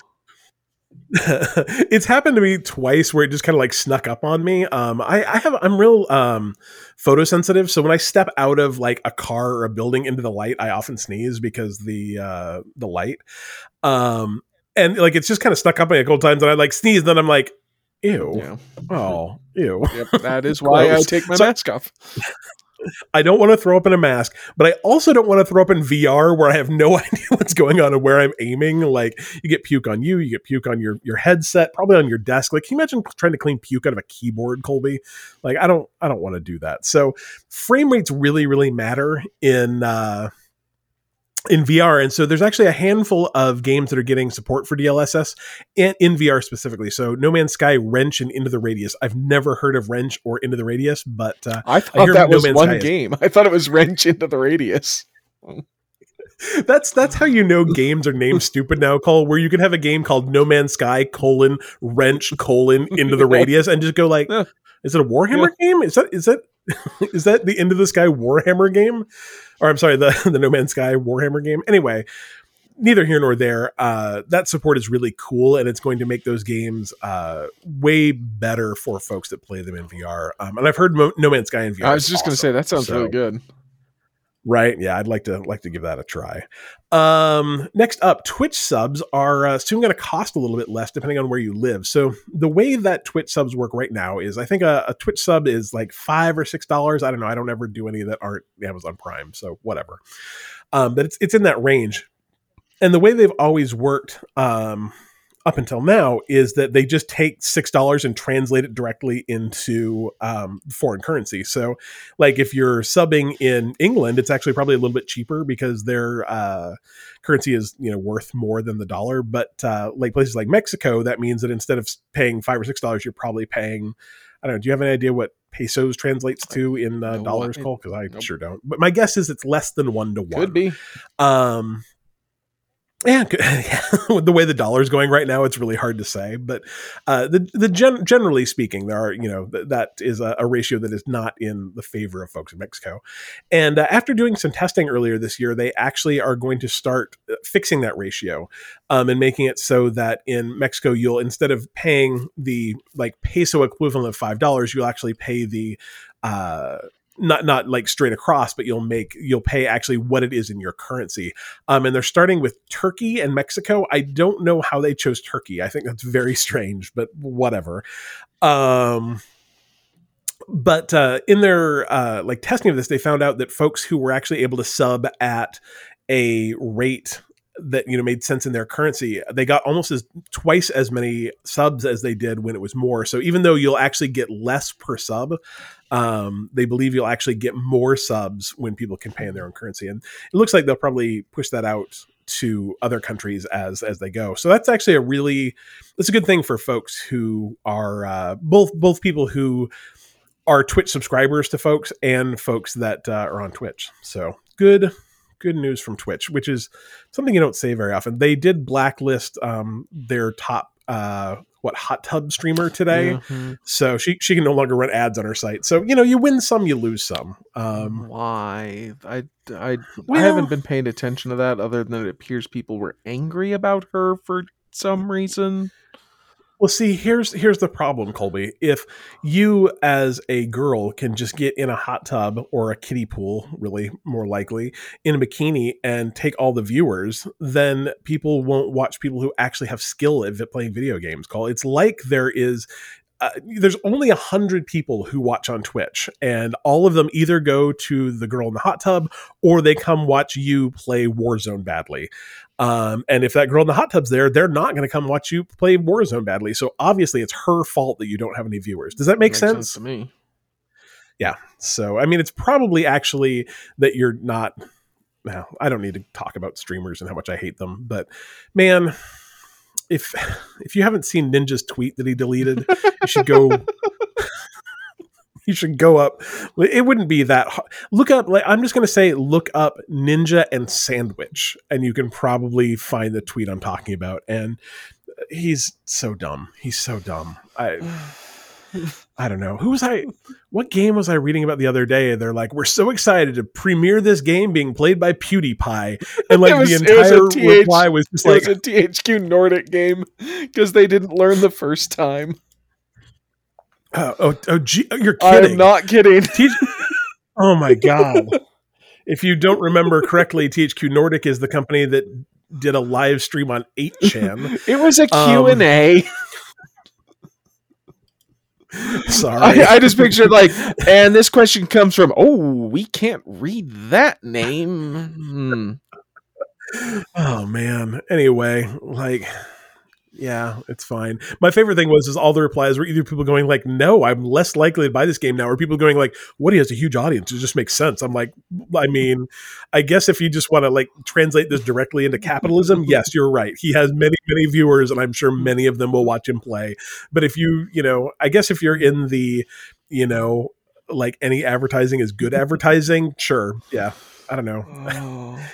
it's happened to me twice where it just kind of like snuck up on me. Um, I, I have I'm real um photosensitive, so when I step out of like a car or a building into the light, I often sneeze because the uh the light. Um, and like it's just kind of stuck up on me a couple times, and I like sneeze, and then I'm like, ew, yeah. oh, ew. Yep, that is why I take my so, mask off. I don't want to throw up in a mask, but I also don't want to throw up in VR where I have no idea what's going on and where I'm aiming. Like you get puke on you, you get puke on your your headset, probably on your desk. Like can you imagine trying to clean puke out of a keyboard, Colby? Like I don't I don't want to do that. So frame rates really really matter in uh in VR. And so there's actually a handful of games that are getting support for DLSS in, in VR specifically. So No Man's Sky, Wrench, and Into the Radius. I've never heard of Wrench or Into the Radius, but uh, I thought I that no was Man's one Sky game. Is- I thought it was Wrench Into the Radius. that's that's how you know games are named stupid now, Cole. Where you can have a game called No Man's Sky colon Wrench colon Into the Radius and just go like, is it a Warhammer yeah. game? Is that is that is that the Into the Sky Warhammer game? Or I'm sorry, the the No Man's Sky Warhammer game. Anyway, neither here nor there. Uh, that support is really cool, and it's going to make those games uh, way better for folks that play them in VR. Um, and I've heard Mo- No Man's Sky in VR. I was just going to say that sounds So- really good. Right. Yeah, I'd like to like to give that a try. Um, next up, Twitch subs are uh, soon going to cost a little bit less depending on where you live. So the way that Twitch subs work right now is, I think a, a Twitch sub is like five or six dollars. I don't know. I don't ever do any that aren't Amazon Prime, so whatever. Um, but it's it's in that range. And the way they've always worked um, up until now is that they just take six dollars and translate it directly into um, foreign currency. So like if you're subbing in England, it's actually probably a little bit cheaper because their uh, currency is you know worth more than the dollar. But uh, like places like Mexico, that means that instead of paying five or six dollars, you're probably paying. I don't know. Do you have any idea what pesos translates to in uh, No, dollars, Cole? Because I nope. sure don't. But my guess is it's less than one to one. Could be. Um, yeah, with the way the dollar's going right now, it's really hard to say. But uh, the the gen- generally speaking, there are you know th- that is a, a ratio that is not in the favor of folks in Mexico. And uh, after doing some testing earlier this year, they actually are going to start uh, fixing that ratio um, and making it so that in Mexico, you'll instead of paying the like peso equivalent of five dollars, you'll actually pay the uh, not not like straight across, but you'll make you'll pay actually what it is in your currency. Um, and they're starting with Turkey and Mexico. I don't know how they chose Turkey. I think that's very strange, but whatever. Um, but uh, in their uh, like testing of this, they found out that folks who were actually able to sub at a rate that you know made sense in their currency they got almost as twice as many subs as they did when it was more. So even though you'll actually get less per sub um, they believe you'll actually get more subs when people can pay in their own currency. And it looks like they'll probably push that out to other countries as as they go. So that's actually a really that's a good thing for folks who are uh, both both people who are twitch subscribers to folks and folks that uh, are on twitch. So good good news from twitch which is something you don't say very often they did blacklist um, their top uh, what hot tub streamer today Mhm. so she she can no longer run ads on her site so you know you win some you lose some um, Why? I, I, I haven't been paying attention to that other than it appears people were angry about her for some reason. Well, see, here's here's the problem, Colby. If you as a girl can just get in a hot tub or a kiddie pool, really more likely, in a bikini and take all the viewers, then people won't watch people who actually have skill at playing video games. Call it's like there is. Uh, there's only a hundred people who watch on Twitch, and all of them either go to the girl in the hot tub or they come watch you play Warzone badly. Um, and if that girl in the hot tub's there, they're not going to come watch you play Warzone badly. So obviously, it's her fault that you don't have any viewers. Does that make Makes sense? to me. Yeah. So I mean, it's probably actually that you're not. Well, I don't need to talk about streamers and how much I hate them, but man, if if you haven't seen Ninja's tweet that he deleted, you should go. you should go up. It wouldn't be that. hard. Look up. Like I'm just going to say, look up Ninja and Sandwich, and you can probably find the tweet I'm talking about. And uh, he's so dumb. He's so dumb. I. I don't know. Who was I? What game was I reading about the other day? They're like, we're so excited to premiere this game being played by PewDiePie, and like was- the entire TH reply was just like, was a THQ Nordic game because they didn't learn the first time. Oh, oh, oh gee, you're kidding? I'm not kidding. T- oh my god! if you don't remember correctly, THQ Nordic is the company that did a live stream on 8chan. It was a Um, Q and A. Sorry. I, I just pictured like, and this question comes from, oh, we can't read that name. Hmm. oh man. Anyway, like yeah, it's fine. My favorite thing was is all the replies were either people going like, "No, I'm less likely to buy this game now," or people going like, "What? He has a huge audience. It just makes sense." I'm like, I mean, I guess if you just want to like translate this directly into capitalism, yes, you're right. He has many, many viewers, and I'm sure many of them will watch him play. But if you, you know, I guess if you're in the, you know, like any advertising is good advertising, sure, yeah. I don't know. Oh.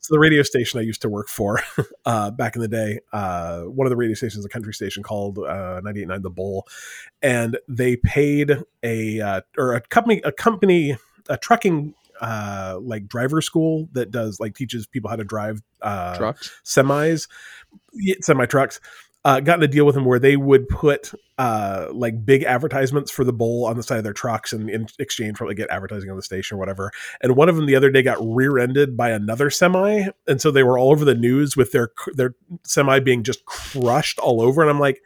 So the radio station I used to work for uh, back in the day, uh, one of the radio stations, a country station called uh, 98.9 The Bull, and they paid a uh, or a company a company a trucking uh, like driver school that does like teaches people how to drive uh, Trucks. semis, semi trucks. Uh, gotten a deal with them where they would put uh, like big advertisements for the Bull on the side of their trucks, and in exchange for like get advertising on the station or whatever. And one of them the other day got rear-ended by another semi, and so they were all over the news with their their semi being just crushed all over. And I'm like,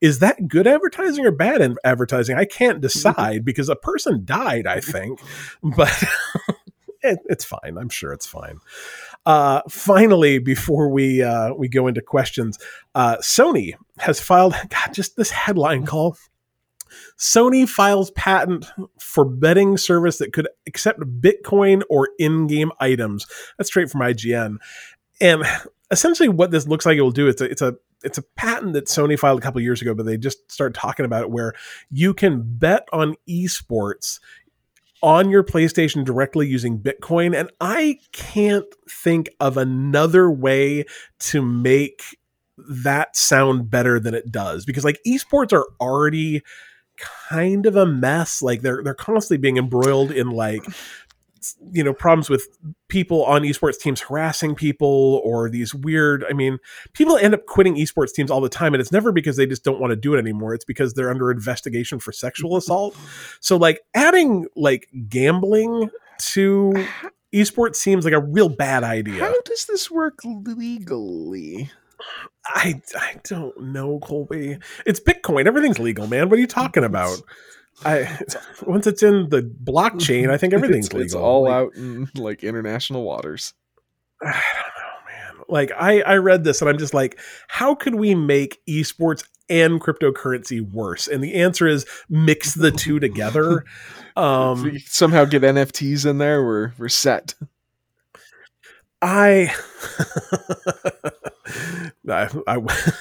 is that good advertising or bad ad- advertising? I can't decide because a person died, I think, but it, it's fine. I'm sure it's fine. Uh, finally, before we uh, we go into questions, uh, Sony has filed. God, just this headline Cole. Sony files patent for betting service that could accept Bitcoin or in-game items. That's straight from IGN. And essentially, what this looks like it will do it's a it's a it's a patent that Sony filed a couple years ago, but they just started talking about it where you can bet on esports on your PlayStation directly using Bitcoin. And I can't think of another way to make that sound better than it does because like esports are already kind of a mess like they're they're constantly being embroiled in like you know problems with people on esports teams harassing people or these weird i mean people end up quitting esports teams all the time and it's never because they just don't want to do it anymore. It's because they're under investigation for sexual assault. So like adding like gambling to esports seems like a real bad idea. How does this work legally? i i don't know colby. It's bitcoin. Everything's legal man. What are you talking about I once it's in the blockchain, I think everything's it's, legal. It's all Like, out in like international waters. I don't know, man. Like I, I read this and I'm just like, how could we make esports and cryptocurrency worse? And the answer is mix the two together. Um, somehow get NFTs in there, we're we're set. I, I, I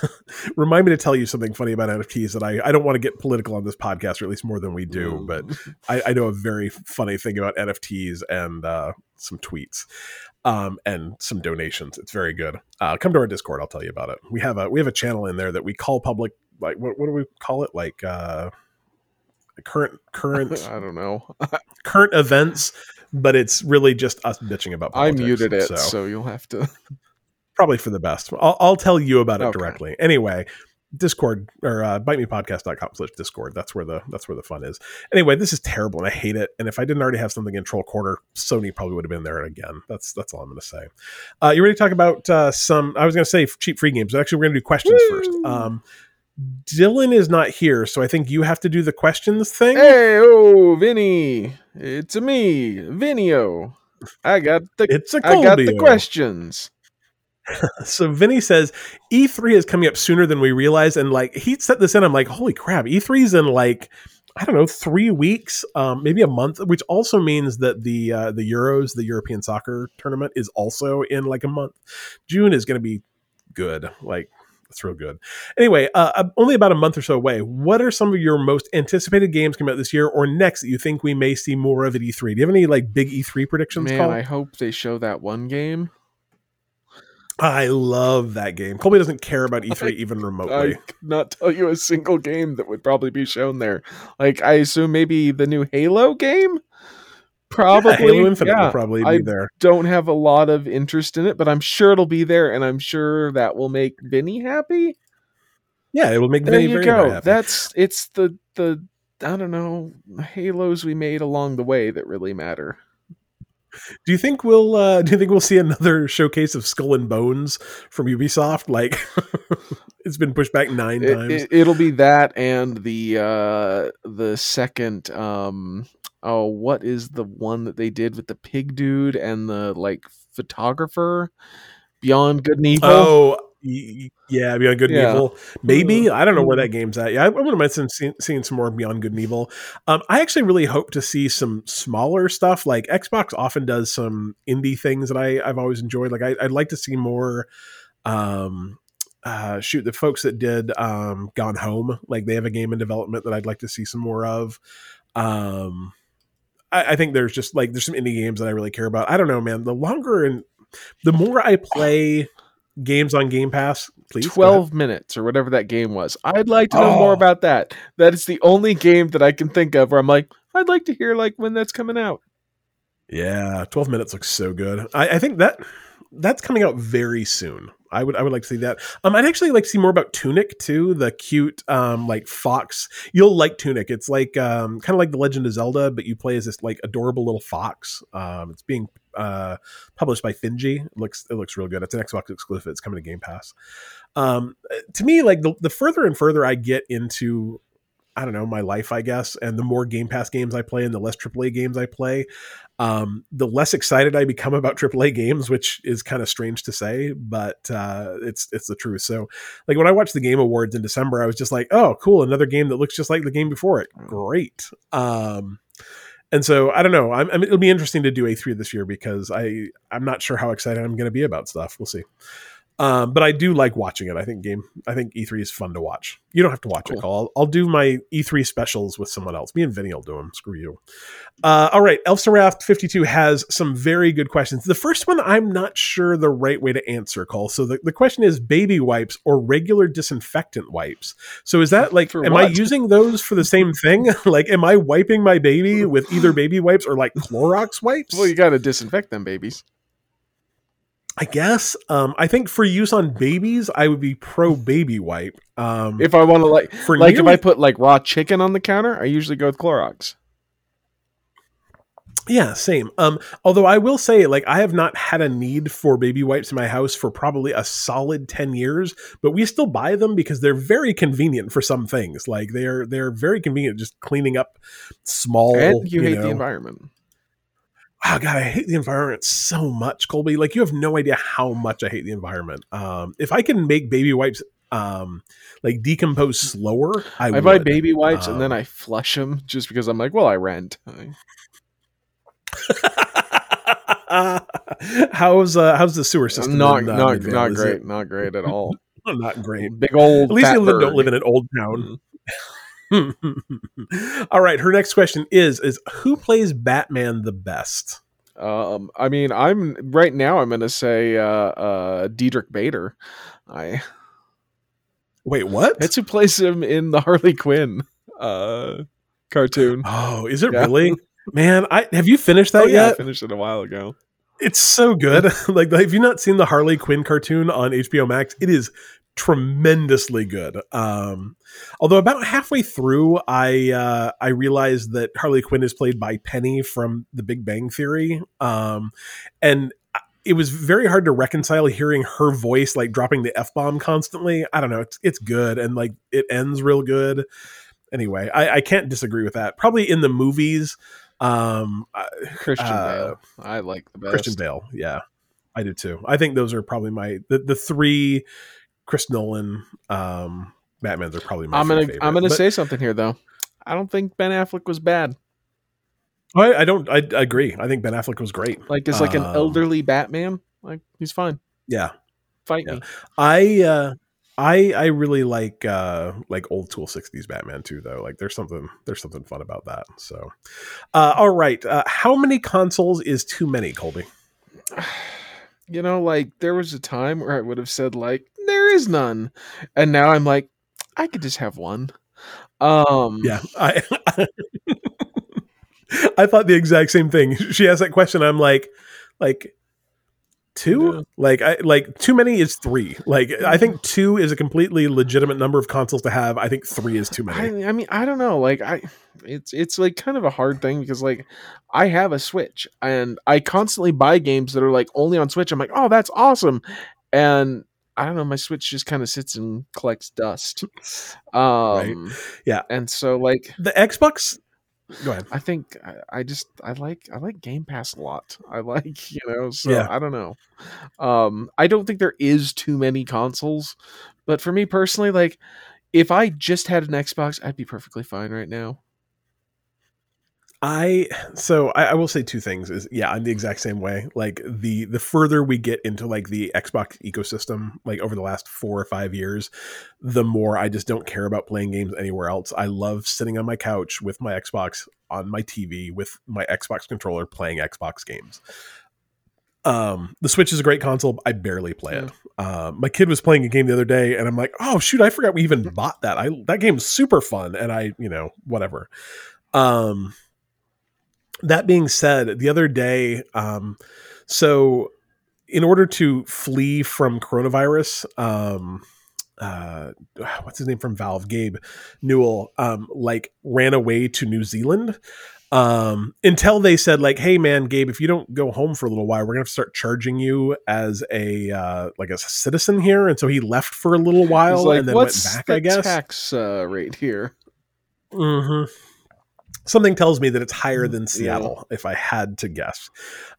remind me to tell you something funny about NFTs that I, I don't want to get political on this podcast, or at least more than we do, but I, I know a very funny thing about NFTs and uh, some tweets um, and some donations. It's very good. Uh, come to our Discord. I'll tell you about it. We have a we have a channel in there that we call public. Like what, what do we call it? Like uh, current current I don't know. current events. But it's really just us bitching about. I muted it, so. you'll have to. Probably for the best. I'll, I'll tell you about it Okay. directly. Anyway, Discord or uh, bitemepodcast.com slash Discord. That's where the that's where the fun is. Anyway, this is terrible and I hate it. And if I didn't already have something in Troll Corner, Sony probably would have been there again. That's that's all I'm going to say. Uh, you ready to talk about uh, some? I was going to say cheap free games. Actually, we're going to do questions first. Um, Dylan is not here, so I think you have to do the questions thing. Hey, oh, Vinny, it's a me, Vinio. I got the It's a I got the questions. So Vinny says E3 is coming up sooner than we realize, and like he set this in, I'm like, holy crap, E3 is in like I don't know three weeks, um, maybe a month, which also means that the uh, the Euros, the European soccer tournament, is also in like a month. June is going to be good, like it's real good. Anyway, uh, uh, only about a month or so away. What are some of your most anticipated games coming out this year or next that you think we may see more of at E3? Do you have any like big E3 predictions? Man? I hope they show that one game. I love that game. Colby doesn't care about E3 I- even I remotely. could not tell you a single game that would probably be shown there. Like I assume maybe the new Halo game. Probably, yeah, Halo Infinite yeah. will probably be I- there. Don't have a lot of interest in it, but I'm sure it'll be there, and I'm sure that will make Vinny happy. Yeah, it will make There Vinny you very, go. happy. That's it's the the I don't know halos we made along the way that really matter. Do you think we'll uh, do you think we'll see another showcase of Skull and Bones from Ubisoft? Like it's been pushed back nine It, times. it, it'll be that and the uh the second um oh what is the one that they did with the pig dude and the like photographer beyond good and evil oh, yeah, Beyond Good and Yeah. Evil. Maybe I don't know where that game's at. Yeah, I, I wouldn't mind seeing, seeing, seeing some more Beyond Good and Evil. Um, I actually really hope to see some smaller stuff. Like Xbox often does some indie things that I, I've always enjoyed. Like I, I'd like to see more. Um, uh, shoot, the folks that did um, Gone Home, like they have a game in development that I'd like to see some more of. Um, I, I think there's just like there's some indie games that I really care about. I don't know, man. The longer and the more I play games on Game Pass, please. 12 minutes or whatever that game was i'd like to know more Oh. about that that is the only game that i can think of where i'm like i'd like to hear like when that's coming out Yeah, 12 minutes looks so good. I, I think that that's coming out very soon. I would I would like to see that. Um, I'd actually like to see more about Tunic too. The cute um like fox. You'll like Tunic. It's like um kind of like the Legend of Zelda, but you play as this like adorable little fox. Um, it's being uh published by Finji. It looks it looks real good. It's an Xbox exclusive. It's coming to Game Pass. Um, to me, like the the further and further I get into I don't know, my life, I guess. And the more Game Pass games I play and the less AAA games I play, um, the less excited I become about AAA games, which is kind of strange to say, but uh, it's it's the truth. So, like when I watched the Game Awards in December, I was just like, "Oh, cool! Another game that looks just like the game before it. Great." Um, and so I don't know. I'm, I mean, it'll be interesting to do E3 this year because I I'm not sure how excited I'm going to be about stuff. We'll see. Um, but I do like watching it. I think game. I think E3 is fun to watch. You don't have to watch cool. it. I'll, I'll do my E3 specials with someone else. Me and Vinny will do them. Screw you. Uh, all right, Elfseraft 52 has some very good questions. The first one, I'm not sure the right way to answer. Cole. So the, the question is baby wipes or regular disinfectant wipes. So is that like, for am what? I using those for the same thing? like, am I wiping my baby with either baby wipes or like Clorox wipes? Well, you got to disinfect them babies. I guess. Um, I think for use on babies, I would be pro baby wipe. Um, if I want to like, for like nearly, if I put like raw chicken on the counter, I usually go with Clorox. Yeah, same. Um, although I will say, like, I have not had a need for baby wipes in my house for probably a solid ten years, but we still buy them because they're very convenient for some things. Like they're they're very convenient, just cleaning up small. And you, you hate know, the environment oh god, I hate the environment so much, Colby. Like you have no idea how much I hate the environment. Um, if I can make baby wipes um like decompose slower, I, I buy baby wipes um, and then um, I flush them just because I'm like, well, I rent. how's uh how's the sewer system? Not in, uh, not not great, it? not great at all. not great. Big old. At least you live, don't live in an old town. Mm-hmm. All right, her next question is is who plays Batman the best? Um, I mean, I'm right now. I'm going to say uh, uh, Diedrich Bader. I wait. What? That's who plays him in the Harley Quinn uh, cartoon. Oh, is it yeah. really? Man, I have you finished that oh, yeah, yet? I finished it a while ago. It's so good. like, have you not seen the Harley Quinn cartoon on HBO Max? It is tremendously good. Um, although about halfway through, I uh, I realized that Harley Quinn is played by Penny from The Big Bang Theory, um, and it was very hard to reconcile hearing her voice like dropping the f bomb constantly. I don't know. It's it's good and like it ends real good. Anyway, I, I can't disagree with that. Probably in the movies, um, Christian uh, Bale. I like the best. Christian Bale. Yeah, I do too. I think those are probably my the the three Chris Nolan, um, Batman's are probably my I'm gonna favorite. I'm gonna but, say something here though. I don't think Ben Affleck was bad. I, I don't. I, I, agree. I think Ben Affleck was great. Like as like um, an elderly Batman, like he's fine. Yeah, fight yeah. me. I uh, I I really like uh, like old school '60s Batman too, though. Like there's something there's something fun about that. So, uh, all right, uh, how many consoles is too many, Colby? You know, like there was a time where I would have said like is none. And now I'm like, I could just have one. Um Yeah. I I thought the exact same thing. She asked that question. I'm like, like two yeah. like i like too many is three like i think two is a completely legitimate number of consoles to have i think three is too many I, I, mean i don't know like i it's it's like kind of a hard thing because like i have a switch and i constantly buy games that are like only on switch i'm like oh that's awesome and I don't know. My Switch just kind of sits and collects dust. Um, right. Yeah, and so like the Xbox. Go ahead. I think I, I, just I like I like Game Pass a lot. I like you know. So yeah. I don't know. Um, I don't think there is too many consoles, but for me personally, like if I just had an Xbox, I'd be perfectly fine right now. I so I, I, will say two things is yeah I'm the exact same way like the the further we get into like the Xbox ecosystem like over the last four or five years the more I just don't care about playing games anywhere else. I love sitting on my couch with my Xbox on my TV with my Xbox controller playing Xbox games. Um the Switch is a great console I barely play it. Uh, my kid was playing a game the other day and I'm like oh shoot I forgot we even bought that. I that game's super fun and I you know whatever. Um that being said, the other day, um, so in order to flee from coronavirus, um, uh, what's his name from Valve, Gabe Newell, um, like ran away to New Zealand. Um, until they said like, "Hey man, Gabe, if you don't go home for a little while, we're gonna have to start charging you as a uh, like a citizen here." And so he left for a little while like, and then went back. the I guess. tax uh, rate here. hmm Something tells me that it's higher Mm, than yeah. Seattle, if I had to guess.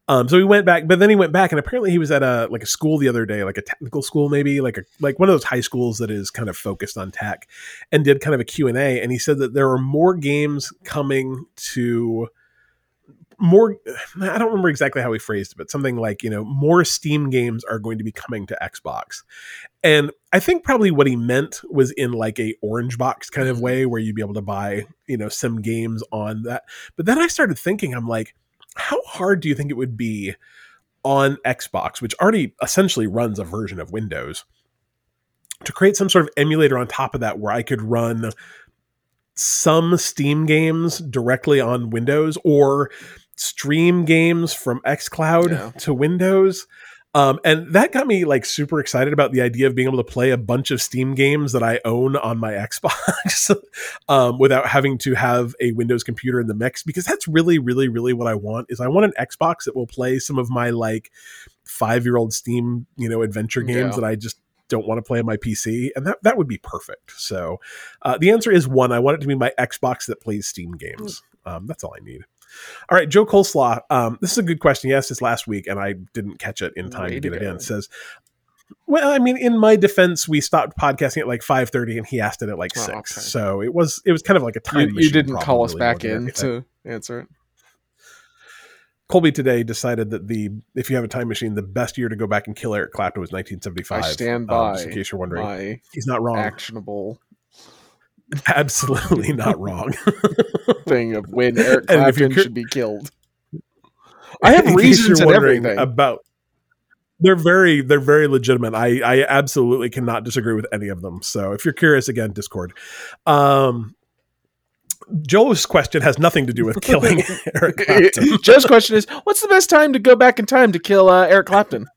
Um, so he went back, but then he went back, and apparently he was at a like a school the other day, like a technical school, maybe like a like one of those high schools that is kind of focused on tech, and did kind of a Q and A. And he said that there are more games coming to more. I don't remember exactly how he phrased it, but something like you know more Steam games are going to be coming to Xbox. And I think probably what he meant was in like a orange box kind of mm-hmm. way where you'd be able to buy, you know, some games on that. But then I started thinking, I'm like, how hard do you think it would be on Xbox, which already essentially runs a version of Windows, to create some sort of emulator on top of that where I could run some Steam games directly on Windows or stream games from xCloud Yeah. to Windows. Um, and that got me like super excited about the idea of being able to play a bunch of Steam games that I own on my Xbox um, without having to have a Windows computer in the mix. Because that's really, really, really what I want. Is I want an Xbox that will play some of my like five year old Steam, you know, adventure games Yeah. that I just don't want to play on my PC, and that that would be perfect. So uh, the answer is one. I want it to be my Xbox that plays Steam games. Um, that's all I need. All right, Joe Coleslaw. Um, this is a good question. He asked this last week, and I didn't catch it in time Way to to get it in. It says, "Well, I mean, in my defense, we stopped podcasting at like five thirty, and he asked it at like Oh, six. okay. So it was it was kind of like a time. You, you didn't problem, call us really, back in to answer it. Colby today decided that the if you have a time machine, the best year to go back and kill Eric Clapton was 1975. I stand Um, by just in case you're wondering, he's not wrong. actionable Absolutely not wrong thing of when Eric And if you're Clapton should be killed. I have reasons and everything. about. They're very they're very legitimate. I I absolutely cannot disagree with any of them. So if you're curious, again, Discord. Um, Joel's question has nothing to do with killing Eric Clapton. Joe's question is, what's the best time to go back in time to kill uh, Eric Clapton?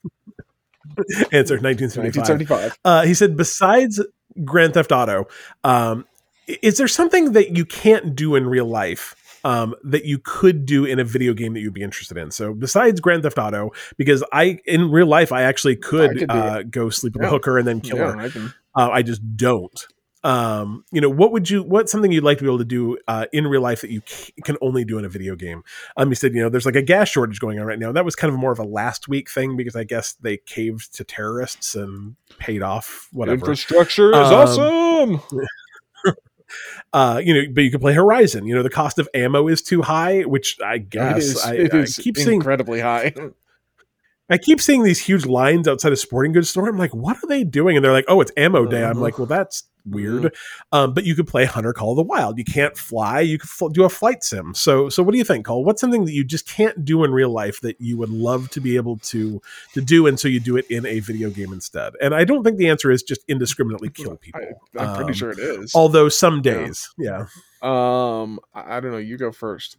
Answer 1975. 1975. Uh, he said, besides Grand Theft Auto, um, is there something that you can't do in real life um, that you could do in a video game that you'd be interested in? So besides Grand Theft Auto, because I in real life I actually could, I could uh, go sleep with Yeah. a hooker and then kill Yeah, her. I can. Uh, I just don't. Um, you know, what would you? What's something you'd like to be able to do uh, in real life that you can only do in a video game? Um, you said you know there's like a gas shortage going on right now. That was kind of more of a last week thing because I guess they caved to terrorists and paid off whatever. Infrastructure is Um, awesome. Uh, you know, but you can play Horizon. You know, the cost of ammo is too high, which I guess is, I, it I is keep seeing. incredibly high. I keep seeing these huge lines outside of sporting goods store. I'm like, what are they doing? And they're like, oh, it's ammo day. I'm Uh-huh. like, well, that's weird. Um, but you could play Hunter Call of the Wild. You can't fly. You could fl- do a flight sim. So, so what do you think, Cole? What's something that you just can't do in real life that you would love to be able to to do, and so you do it in a video game instead? And I don't think the answer is just indiscriminately kill people. I, I'm pretty Um, sure it is. Although some Yeah. days, yeah. Um, I, I don't know. You go first.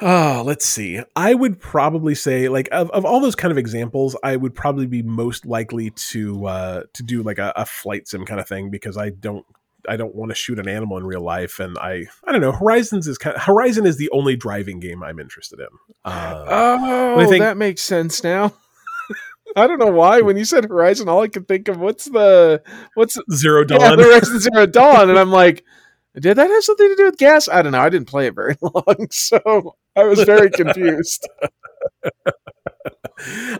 Ah, let's see. I would probably say, like, of, of all those kind of examples, I would probably be most likely to uh, to do like a, a flight sim kind of thing because I don't I don't want to shoot an animal in real life, and I I don't know. Horizons is kind of, Horizon is the only driving game I'm interested in. Uh, Oh, think- that makes sense now. I don't know why. When you said Horizon, all I could think of what's the what's Zero Dawn. yeah, the Horizon Zero Dawn, and I'm like, did that have something to do with gas? I don't know. I didn't play it very long, so I was very confused.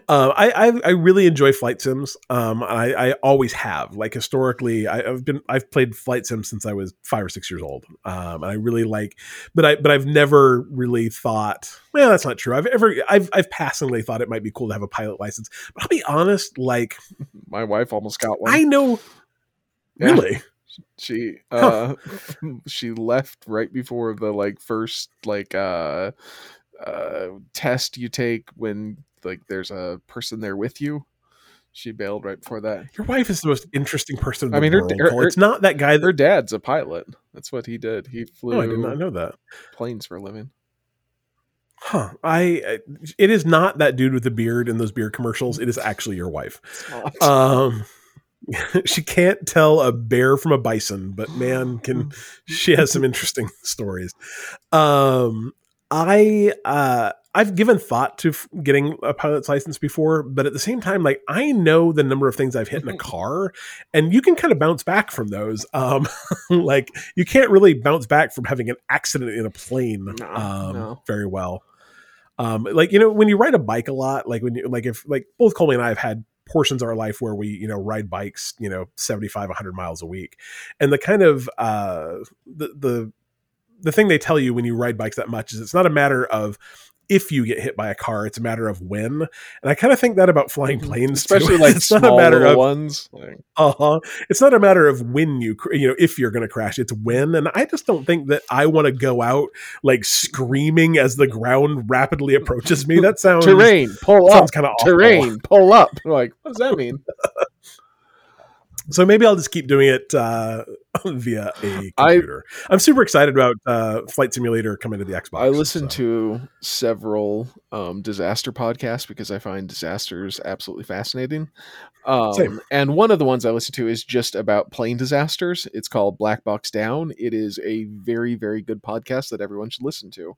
um, I, I I really enjoy flight sims. Um, I, I always have. Like historically, I, I've been I've played flight sims since I was five or six years old. Um, and I really like, but I but I've never really thought. Well, that's not true. I've ever I've I've passingly thought it might be cool to have a pilot license. But I'll be honest. Like My wife almost got one. I know. Yeah. Really, she uh she left right before the like first like uh uh test you take when like there's a person there with you she bailed right before that. Your wife is the most interesting person in I mean, her- her- her- it's not that guy that. Her dad's a pilot. That's what he did. He flew No, I did not know that. planes for a living. Huh. I. I- It is not that dude with the beard in those beard commercials. It is actually your wife. Um, she can't tell a bear from a bison, but man, can she has some interesting stories. Um, I uh, I've given thought to f- getting a pilot's license before, but at the same time, like I know the number of things I've hit in a car, and you can kind of bounce back from those. Um, like you can't really bounce back from having an accident in a plane No, um, no. very well. Um, like you know, when you ride a bike a lot, like when you like if like both Colby and I have had portions of our life where we you know ride bikes you know 75 100 miles a week. And the kind of uh the the the thing they tell you when you ride bikes that much is it's not a matter of if you get hit by a car it's a matter of when and i kind of think that about flying planes too. Mm-hmm. especially like it's not a matter of ones. Uh-huh it's not a matter of when you cr- you know if you're going to crash it's when and i just don't think that i want to go out like screaming as the ground rapidly approaches me that sounds terrain, pull up. sounds kind of Terrain, pull up. Like, what does that mean? So maybe I'll just keep doing it uh, via a computer. I, am super excited about uh, Flight Simulator coming to the Xbox. I listen so. to several um, disaster podcasts because I find disasters absolutely fascinating. Um, Same. and one of the ones I listen to is just about plane disasters. It's called Black Box Down. It is a very, very good podcast that everyone should listen to.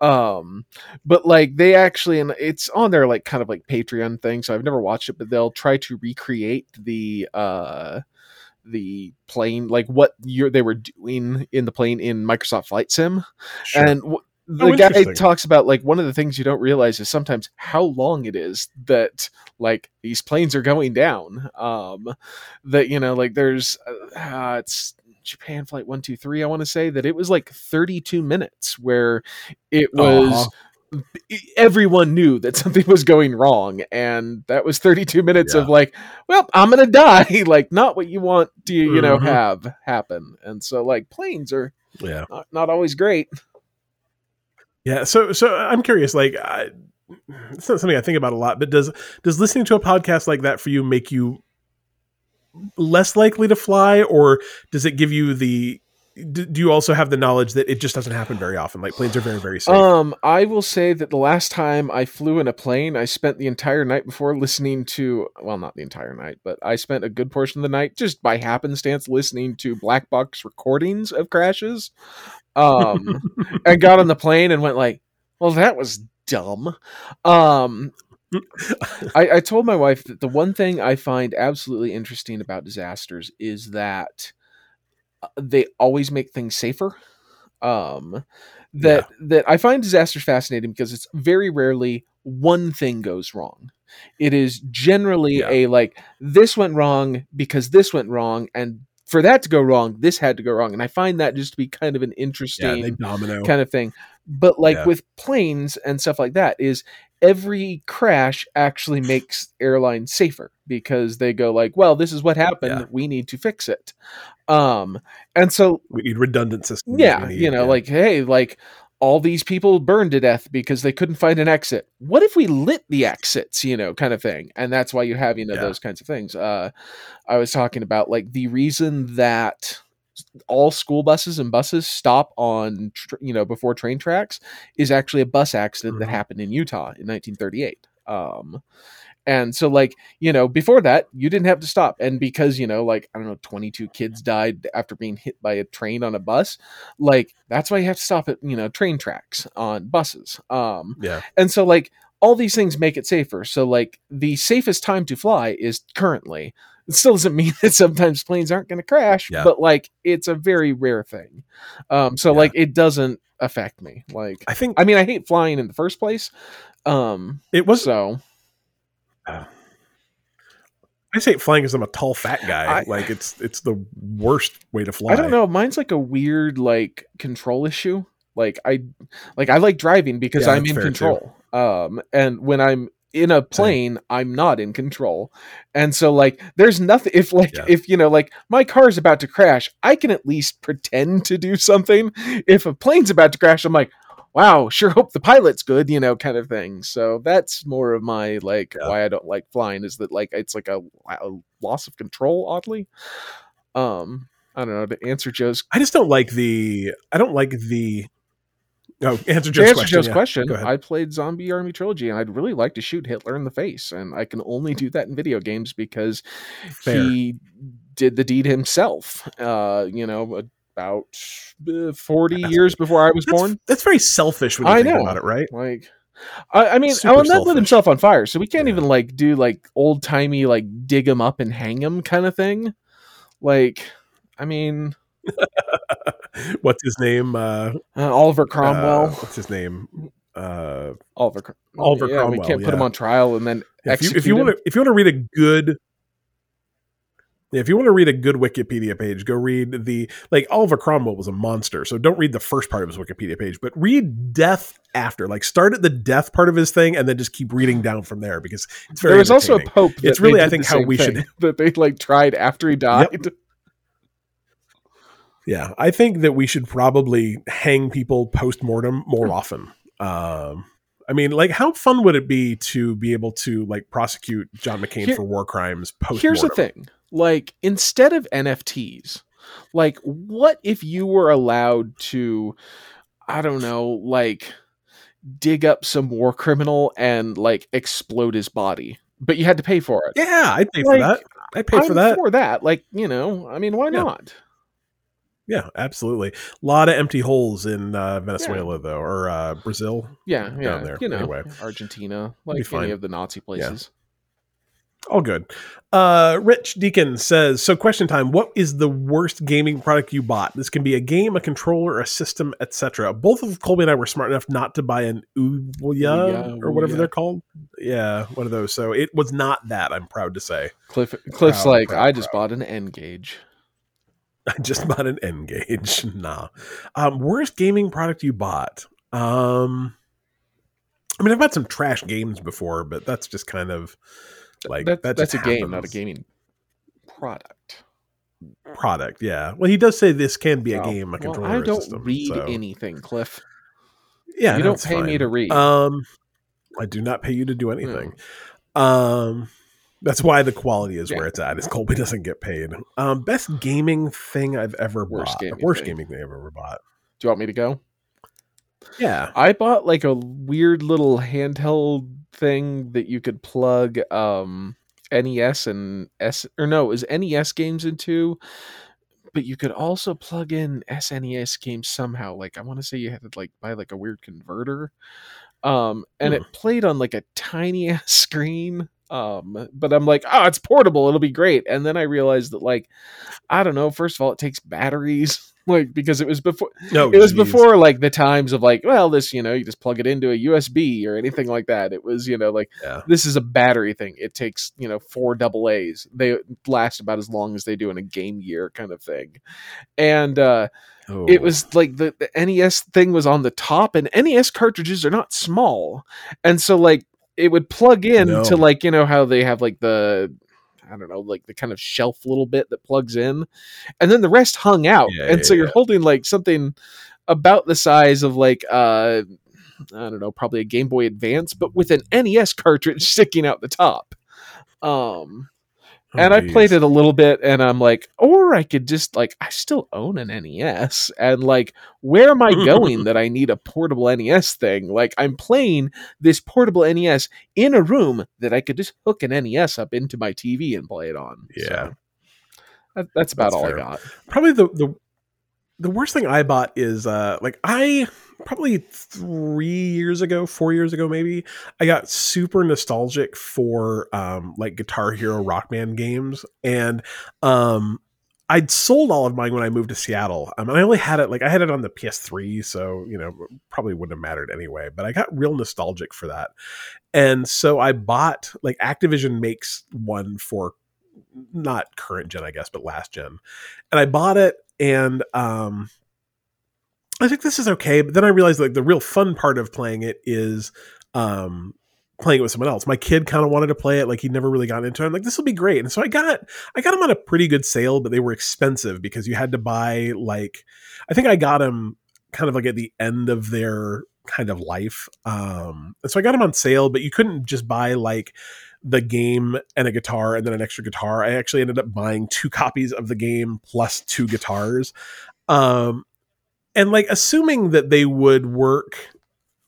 Um, but like they actually, and it's on their like kind of like Patreon thing. So I've never watched it, but they'll try to recreate the uh, the plane, like what you're, they were doing in the plane in Microsoft Flight Sim. Sure. And w- the Oh, guy talks about like one of the things you don't realize is sometimes how long it is that like these planes are going down. Um, that you know, like there's uh, it's Japan Flight One Two Three. I want to say that it was like 32 minutes where it was. Uh-huh. Everyone knew that something was going wrong, and that was 32 minutes Yeah. of like, well, I'm gonna die. like, not what you want to, you know, Mhm. have happen. And so, like, planes are yeah, not, not always great. yeah. So, so I'm curious. Like, I, it's not something I think about a lot, but does does listening to a podcast like that for you make you less likely to fly, or does it give you the do you also have the knowledge that it just doesn't happen very often? Like planes are very, very safe. Um, I will say that the last time I flew in a plane, I spent the entire night before listening to well, not the entire night, but I spent a good portion of the night just by happenstance listening to black box recordings of crashes. Um, I got on the plane and went like, "Well, that was dumb." Um, I, I told my wife that the one thing I find absolutely interesting about disasters is that they always make things safer. Um, that that I find disasters fascinating because it's very rarely one thing goes wrong. It is generally Yeah. a like this went wrong because this went wrong, and for that to go wrong, this had to go wrong. And I find that just to be kind of an interesting domino. kind of thing. But like Yeah. with planes and stuff like that, is every crash actually makes airlines safer because they go like, well, this is what happened. Yeah. We need to fix it. Um, and so we need redundant systems. yeah, need- you know, yeah. like hey, like all these people burned to death because they couldn't find an exit. What if we lit the exits, you know, kind of thing? And that's why you have, you know, Yeah. those kinds of things. Uh I was talking about like the reason that all school buses and buses stop on tr- you know before train tracks is actually a bus accident that Mhm. happened in Utah in 1938. Um and so like, you know, before that you didn't have to stop and because, you know, like I don't know 22 kids died after being hit by a train on a bus, like that's why you have to stop at, you know, train tracks on buses. Um yeah, and so like all these things make it safer. So like the safest time to fly is currently. It still doesn't mean that sometimes planes aren't going to crash, Yeah. but like it's a very rare thing. Um so Yeah. like it doesn't affect me. Like I think I mean I hate flying in the first place. Um it was so I say flying because I'm a tall fat guy. I- like it's it's the worst way to fly. I don't know, mine's like a weird like control issue. Like I like I like driving because Yeah, I'm in fair, too. control. Um and when I'm in a plane, I'm not in control. And so like there's nothing if like Yeah. if you know like my car's about to crash, I can at least pretend to do something. If a plane's about to crash, I'm like wow, sure hope the pilot's good, you know, kind of thing. So that's more of my like Yeah. why I don't like flying is that like it's like a, a loss of control, oddly. Um, I don't know to answer Joe's I just don't like the. I don't like the. Oh, answer to Joe's answer question. Joe's yeah. question, I played Zombie Army Trilogy, and I'd really like to shoot Hitler in the face, and I can only do that in video games because Fair. he did the deed himself. Uh, you know, about uh, forty That's- years before I was That's, born. that's very selfish when you I think know. about it, right? Like, I, I mean, Super and that lit himself on fire, so we can't Yeah. even like do like old timey like dig him up and hang him kind of thing. Like, I mean, What's his name? Uh, uh, Oliver uh, Cromwell. what's his name? Uh, Oliver, Oliver yeah, we can't put him on trial and then if you if you want to if you want to read a good if you want to read a good Wikipedia page, go read the like Oliver Cromwell was a monster. So don't read the first part of his Wikipedia page, but read death after. Like start at the death part of his thing and then just keep reading down from there because it's very there was also a pope. That It's really, I think, how we should- that they like tried after he died. Yeah, I think that we should probably hang people post mortem Hmm. more often. Um, I mean, like, how fun would it be to be able to like prosecute John McCain Here- for war crimes post? Here's the thing: like instead of NFTs, like what if you were allowed to, I don't know, like dig up some war criminal and like explode his body, but you had to pay for it. Yeah, I'd pay Like, for that. I'd pay I'm for that. For that, like you know, I mean, why Yeah. not? Yeah, absolutely. A lot of empty holes in uh, Venezuela, though, or uh, Brazil. Yeah, yeah. there. You know, Anyway. Argentina, like fine. any of the Nazi places. All good. Uh, Rich Deacon says, "So, question time: What is the worst gaming product you bought? This can be a game, a controller, a system, etc. Both of Colby and I were smart enough not to buy an Ouya Ouya, or whatever Ouya. they're called. Yeah, one of those. So it was not that. I'm proud to say. Cliff, Cliff's Proud, like, proud, I just proud. bought an N-Gage. I just bought an N-Gage. Nah. Um, worst gaming product you bought? Um, I mean, I've bought some trash games before, but that's just kind of like That- that that's a just game, not a gaming product. product. Yeah. Well, he does say this can be a game, a well, controller. I don't system, read so- anything, Cliff. Yeah, You no, don't pay me to read. Um, I do not pay you to do anything. Um, that's why the quality is Yeah. where it's at. Is Colby doesn't get paid. Um, best gaming thing I've ever Worst bought. gaming Worst thing. gaming thing I've ever bought. Do you want me to go? Yeah. I bought like a weird little handheld thing that you could plug um NES and S or no, it was NES games into, but you could also plug in SNES games somehow. Like I want to say you had to like buy like a weird converter. Um and Hmm. it played on like a tiny ass screen. Um but I'm like, "Oh, it's portable. It'll be great." And then I realized that like I don't know, first of all, it takes batteries like because it was before No, it was geez. before like the times of like well this you know you just plug it into a usb or anything like that it was you know like Yeah. this is a battery thing it takes you know four double a's they last about as long as they do in a game year kind of thing and uh Oh. it was like the, the nes thing was on the top and nes cartridges are not small and so like it would plug in No. to like you know how they have like the I don't know, like the kind of shelf little bit that plugs in, and then the rest hung out, Yeah, and yeah, so you're yeah. holding like something about the size of like uh I don't know, probably a Game Boy Advance, but with an NES cartridge sticking out the top. Um, Oh, and I played it a little bit, and I'm like, or I could just like, I still own an NES, and like, where am I going that I need a portable NES thing? Like, I'm playing this portable NES in a room that I could just hook an NES up into my TV and play it on. Yeah. So, that, that's about That's all fair. I got. probably the the the worst thing I bought is uh like I probably three years ago, four years ago maybe, I got super nostalgic for um like Guitar Hero Rock Band games and um I'd sold all of mine when I moved to Seattle. Um, and I only had it like I had it on the PS3, so you know probably wouldn't have mattered anyway. But I got real nostalgic for that, and so I bought like Activision makes one for not current gen, I guess, but last gen, and I bought it, and um, I think this is okay. But then I realized like the real fun part of playing it is um playing it with someone else. My kid kind of wanted to play it, like he'd never really gotten into it. I'm like, this will be great. And so I got I got them on a pretty good sale, but they were expensive because you had to buy like I think I got them kind of like at the end of their kind of life. Um, and so I got them on sale, but you couldn't just buy like the game and a guitar and then an extra guitar. I actually ended up buying two copies of the game plus two guitars. Um, and like assuming that they would work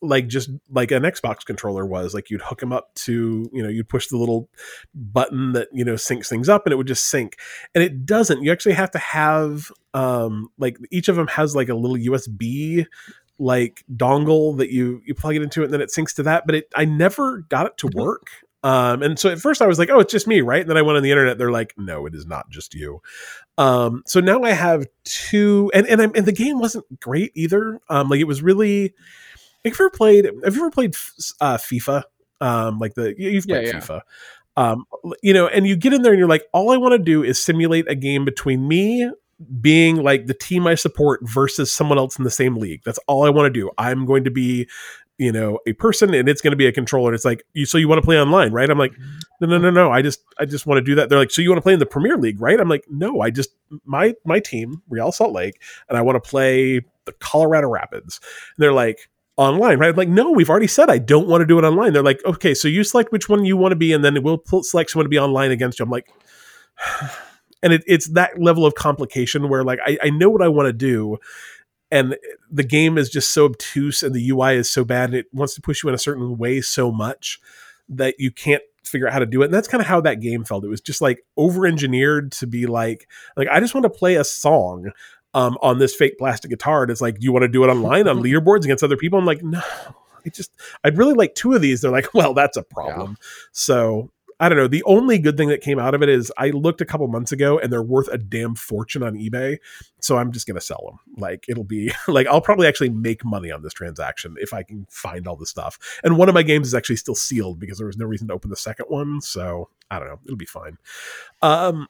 like just like an Xbox controller was like you'd hook them up to you know you'd push the little button that you know syncs things up and it would just sync. And it doesn't. You actually have to have um like each of them has like a little USB like dongle that you you plug it into it and then it syncs to that. But it I never got it to Mm-hmm. work um and so at first I was like oh it's just me right and then I went on the internet they're like no it is not just you um so now I have two and and, I'm, and the game wasn't great either um like it was really have you ever played have you ever played uh FIFA um like the you- you've Yeah, played yeah. FIFA um you know and you get in there and you're like all I want to do is simulate a game between me being like the team I support versus someone else in the same league. That's all I want to do. I'm going to be, you know, a person and it's going to be a controller. It's like, you so you want to play online, right? I'm like, mm-hmm. no, no, no, no. I just I just want to do that. They're like, so you want to play in the Premier League, right? I'm like, no, I just my my team, Real Salt Lake, and I want to play the Colorado Rapids. And they're like, online, right? I'm like, no, we've already said I don't want to do it online. They're like, okay, so you select which one you want to be, and then we'll select someone to be online against you. I'm like, and it, it's that level of complication where like I, I know what I want to do, and the game is just so obtuse and the UI is so bad and it wants to push you in a certain way so much that you can't figure out how to do it. And that's kind of how that game felt. It was just like over engineered to be like like I just want to play a song um, on this fake plastic guitar. And it's like, do you want to do it online on leaderboards against other people? I'm like, no. I just I'd really like two of these. They're like, well, that's a problem. So I don't know. The only good thing that came out of it is I looked a couple months ago and they're worth a damn fortune on eBay. So I'm just going to sell them. Like it'll be like I'll probably actually make money on this transaction if I can find all the stuff. And one of my games is actually still sealed because there was no reason to open the second one. So I don't know. It'll be fine. Um,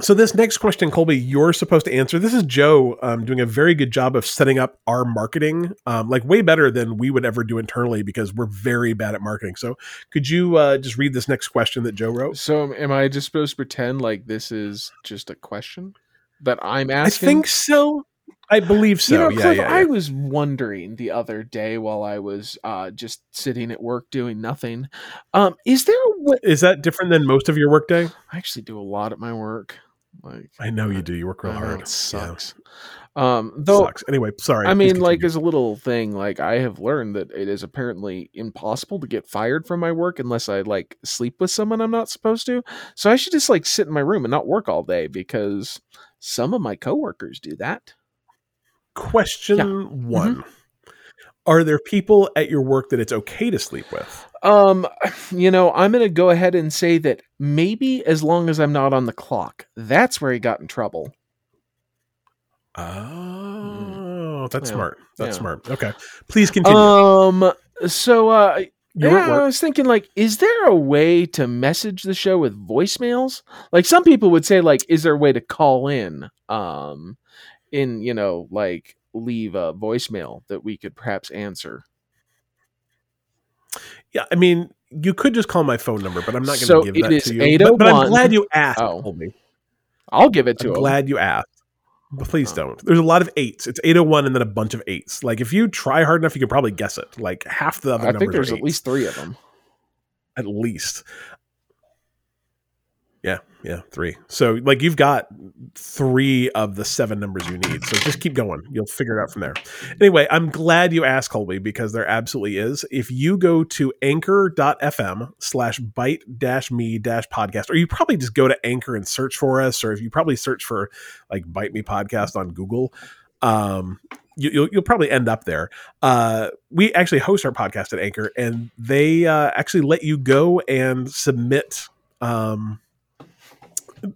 so this next question, Colby, you're supposed to answer. This is Joe um, doing a very good job of setting up our marketing, um, like way better than we would ever do internally because we're very bad at marketing. So could you uh, just read this next question that Joe wrote? So am I just supposed to pretend like this is just a question that I'm asking? I think so. I believe so. you know, yeah, Cliff, yeah, I was wondering the other day while I was uh, just sitting at work doing nothing. Um, is there a way? Is that different than most of your workday? I actually do a lot at my work. Like I know you do. You work real I know, hard. It sucks. Um, Yeah. though Sucks. Anyway, sorry. I mean, like as a little thing, like I have learned that it is apparently impossible to get fired from my work unless I like sleep with someone I'm not supposed to. So I should just like sit in my room and not work all day because some of my coworkers do that. question Yeah. Mm-hmm. one: Are there people at your work that it's okay to sleep with? Um, you know, I'm gonna go ahead and say that maybe as long as I'm not on the clock. That's where he got in trouble. Oh, that's Yeah. smart. That's Yeah. smart. Okay, please continue. Um, so uh, you yeah, I was thinking like, is there a way to message the show with voicemails? Like some people would say, like, is there a way to call in? Um, in you know, like leave a voicemail that we could perhaps answer. Yeah, I mean, you could just call my phone number, but I'm not going to So give it that to you. But, but I'm glad oh you asked. Oh. Colby. I'll give it to I'm him. glad you asked. But please Oh. don't. There's a lot of eights. It's 801 and then a bunch of eights. Like if you try hard enough, you can probably guess it. Like half the other I numbers think there's are at least three of them. at least. Yeah, yeah, three. So like you've got three of the seven numbers you need. So just keep going. You'll figure it out from there. Anyway, I'm glad you asked Colby because there absolutely is. If you go to anchor.fm slash bite dash me dash podcast, or you probably just go to anchor and search for us, or if you probably search for like bite me podcast on Google, um, you, you'll, you'll probably end up there. Uh, we actually host our podcast at Anchor, and they uh, actually let you go and submit um,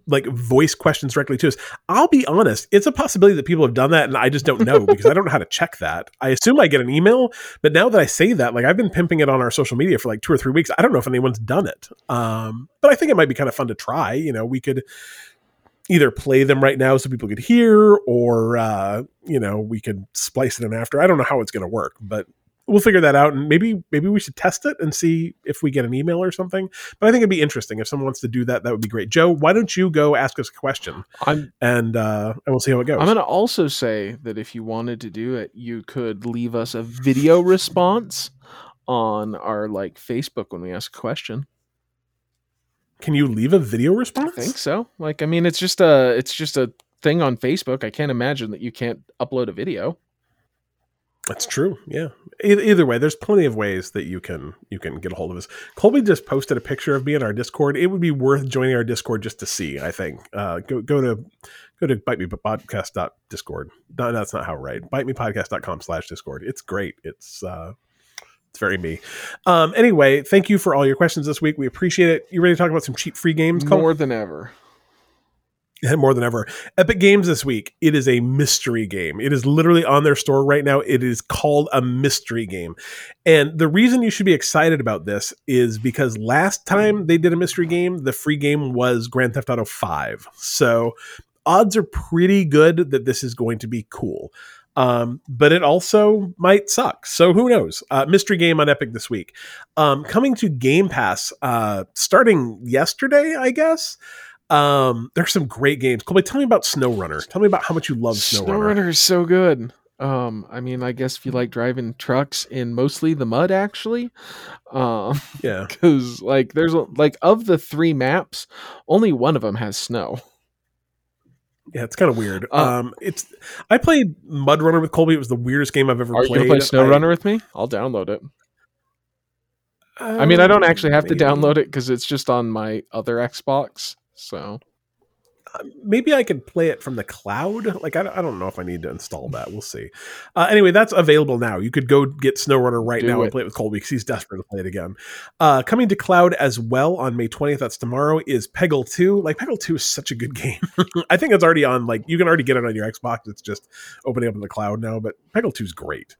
like voice questions directly to us. I'll be honest, it's a possibility that people have done that, and I just don't know because I don't know how to check that. I assume I get an email, but now that I say that, like I've been pimping it on our social media for like two or three weeks. I don't know if anyone's done it, um, but I think it might be kind of fun to try. You know, we could either play them right now so people could hear, or uh, you know, we could splice it in after. I don't know how it's going to work, but we'll figure that out, and maybe maybe we should test it and see if we get an email or something. But I think it'd be interesting if someone wants to do that. That would be great. Joe, why don't you go ask us a question, I'm and uh, and we'll see how it goes. I'm going to also say that if you wanted to do it, you could leave us a video response on our like Facebook when we ask a question. Can you leave a video response? I think so. Like I mean it's just a it's just a thing on Facebook. I can't imagine that you can't upload a video. That's true. Yeah. Either way, there's plenty of ways that you can you can get a hold of us. Colby just posted a picture of me in our Discord. It would be worth joining our Discord just to see. I think. Uh, go go to go to bite me podcast discord. No, that's not how right. Bite me podcast.com slash discord. It's great. It's uh, it's very me. Um, anyway, thank you for all your questions this week. We appreciate it. You ready to talk about some cheap free games? Cole? More than ever. more than ever. Epic Games this week, it is a mystery game. It is literally on their store right now. It is called a mystery game. And the reason you should be excited about this is because last time they did a mystery game, the free game was Grand Theft Auto 5. So odds are pretty good that this is going to be cool. Um, but it also might suck. So who knows? Uh, mystery game on Epic this week. Um, coming to Game Pass uh, starting yesterday, I guess. Um, there's some great games. Colby, tell me about SnowRunner. Tell me about how much you love SnowRunner. SnowRunner is so good. Um, I mean, I guess if you like driving trucks in mostly the mud, actually, um, Yeah. because like there's like of the three maps, only one of them has snow. Yeah, it's kind of weird. Uh, um, it's I played Mud Runner with Colby. It was the weirdest game I've ever Are played. gonna play Snow I- Runner with me? I'll download it. I mean, I don't actually have to Um, download it because it's just on my other Xbox. So maybe I could play it from the cloud. Like I, don't- I don't know if I need to install that. We'll see. Uh, anyway, that's available now. You could go get SnowRunner right Do now and play it with Colby because he's desperate to play it again. Uh, coming to cloud as well on May 20th. That's tomorrow. Is Peggle 2. Like Peggle 2 is such a good game. I think it's already on. Like you can already get it on your Xbox. It's just opening up in the cloud now. But Peggle 2 is great.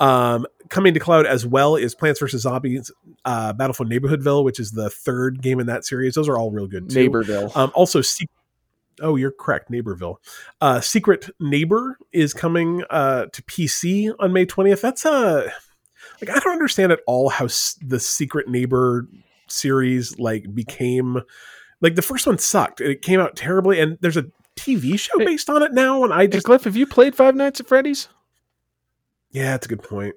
Um, coming to cloud as well is Plants vs Zombies, uh, Battlefield Neighborhoodville, which is the third game in that series. Those are all real good too. Neighborville. Um, also, Se- oh, you're correct, Neighborville. Uh, Secret Neighbor is coming uh, to PC on May 20th. That's a like I don't understand at all how s- the Secret Neighbor series like became like the first one sucked. It came out terribly, and there's a TV show Hey- based on it now, and I Hey, just Cliff, have you played Five Nights at Freddy's? Yeah, that's a good point.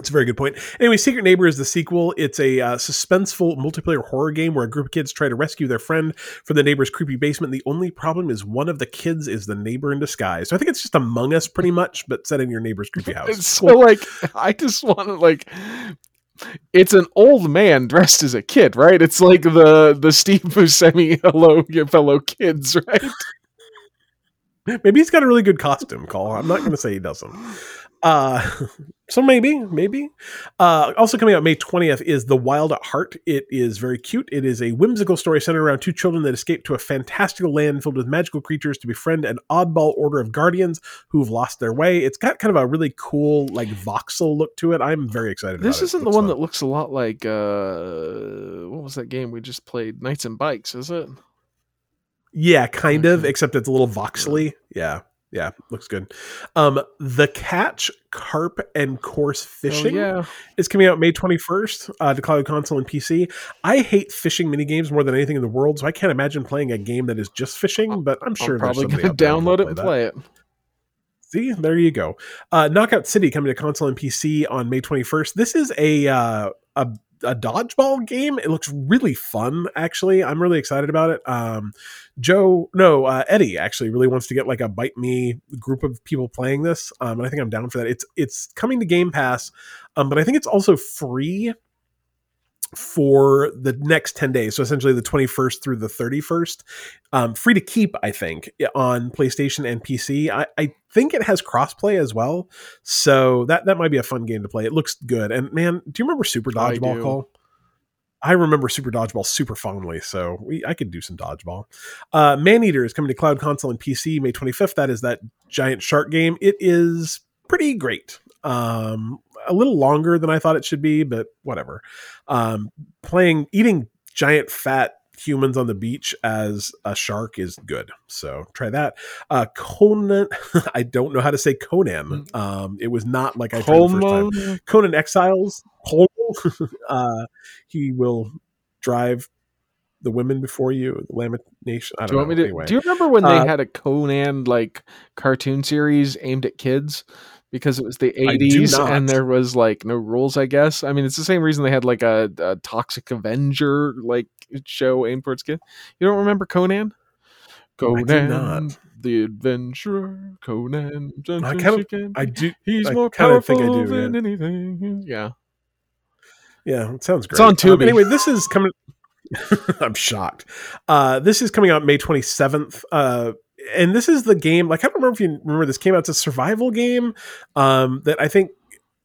It's a very good point. Anyway, Secret Neighbor is the sequel. It's a uh, suspenseful multiplayer horror game where a group of kids try to rescue their friend from the neighbor's creepy basement. The only problem is one of the kids is the neighbor in disguise. So I think it's just Among Us, pretty much, but set in your neighbor's creepy house. It's so like I just want to like. It's an old man dressed as a kid, right? It's like the the Steve Buscemi "Hello, your fellow kids," right? Maybe he's got a really good costume, Cole. I'm not going to say he doesn't. Uh, so maybe, maybe. Uh, also coming out May 20th is The Wild at Heart. It is very cute. It is a whimsical story centered around two children that escape to a fantastical land filled with magical creatures to befriend an oddball order of guardians who've lost their way. It's got kind of a really cool, like voxel look to it. I'm very excited. This about it. isn't the one fun. that looks a lot like uh what was that game we just played? Knights and Bikes, is it? Yeah, kind of, Mhm. except it's a little voxely. Yeah, yeah, looks good. Um, the Catch, Carp, and Course Fishing Oh, yeah. is coming out May 21st uh, to cloud console and PC. I hate fishing minigames more than anything in the world, so I can't imagine playing a game that is just fishing, but I'm sure I'm probably gonna download it and that. play it. See, there you go. Uh, Knockout City coming to console and PC on May 21st. This is a uh, a a dodgeball game. It looks really fun, actually. I'm really excited about it. Um, Joe, no, uh, Eddie actually really wants to get like a bite me group of people playing this, um, and I think I'm down for that. It's it's coming to Game Pass, um, but I think it's also free for the next 10 days so essentially the 21st through the 31st um, free to keep i think on playstation and pc I, I think it has crossplay as well so that that might be a fun game to play it looks good and man do you remember super I dodgeball do. call I remember Super Dodgeball super fondly, so we I could do some dodgeball. Uh, Maneater is coming to cloud console and PC May 25th. That is that giant shark game. It is pretty great. Um, a little longer than I thought it should be, but whatever. Um, playing, eating giant fat humans on the beach as a shark is good. So try that. Uh, Conan, I don't know how to say Conan. Um, it was not like I tried the first time. Conan Exiles. Uh, he will drive the women before you. The lamination. I don't Do you want know. me to? Anyway. Do you remember when they Uh, had a Conan like cartoon series aimed at kids? Because it was the eighties and there was like no rules. I guess. I mean, it's the same reason they had like a, a Toxic Avenger like show aimed towards kids. You don't remember Conan? do Conan, not. the adventurer, Conan. I gentle kind of- I do. He's I more kinda think powerful I do, than anything. Yeah. Yeah, it sounds great. It's on Tubi. Um, anyway, this is coming. I'm shocked. Uh, this is coming out May 27th. Uh, and this is the game. Like I don't remember if you remember this came out. It's a survival game um, that I think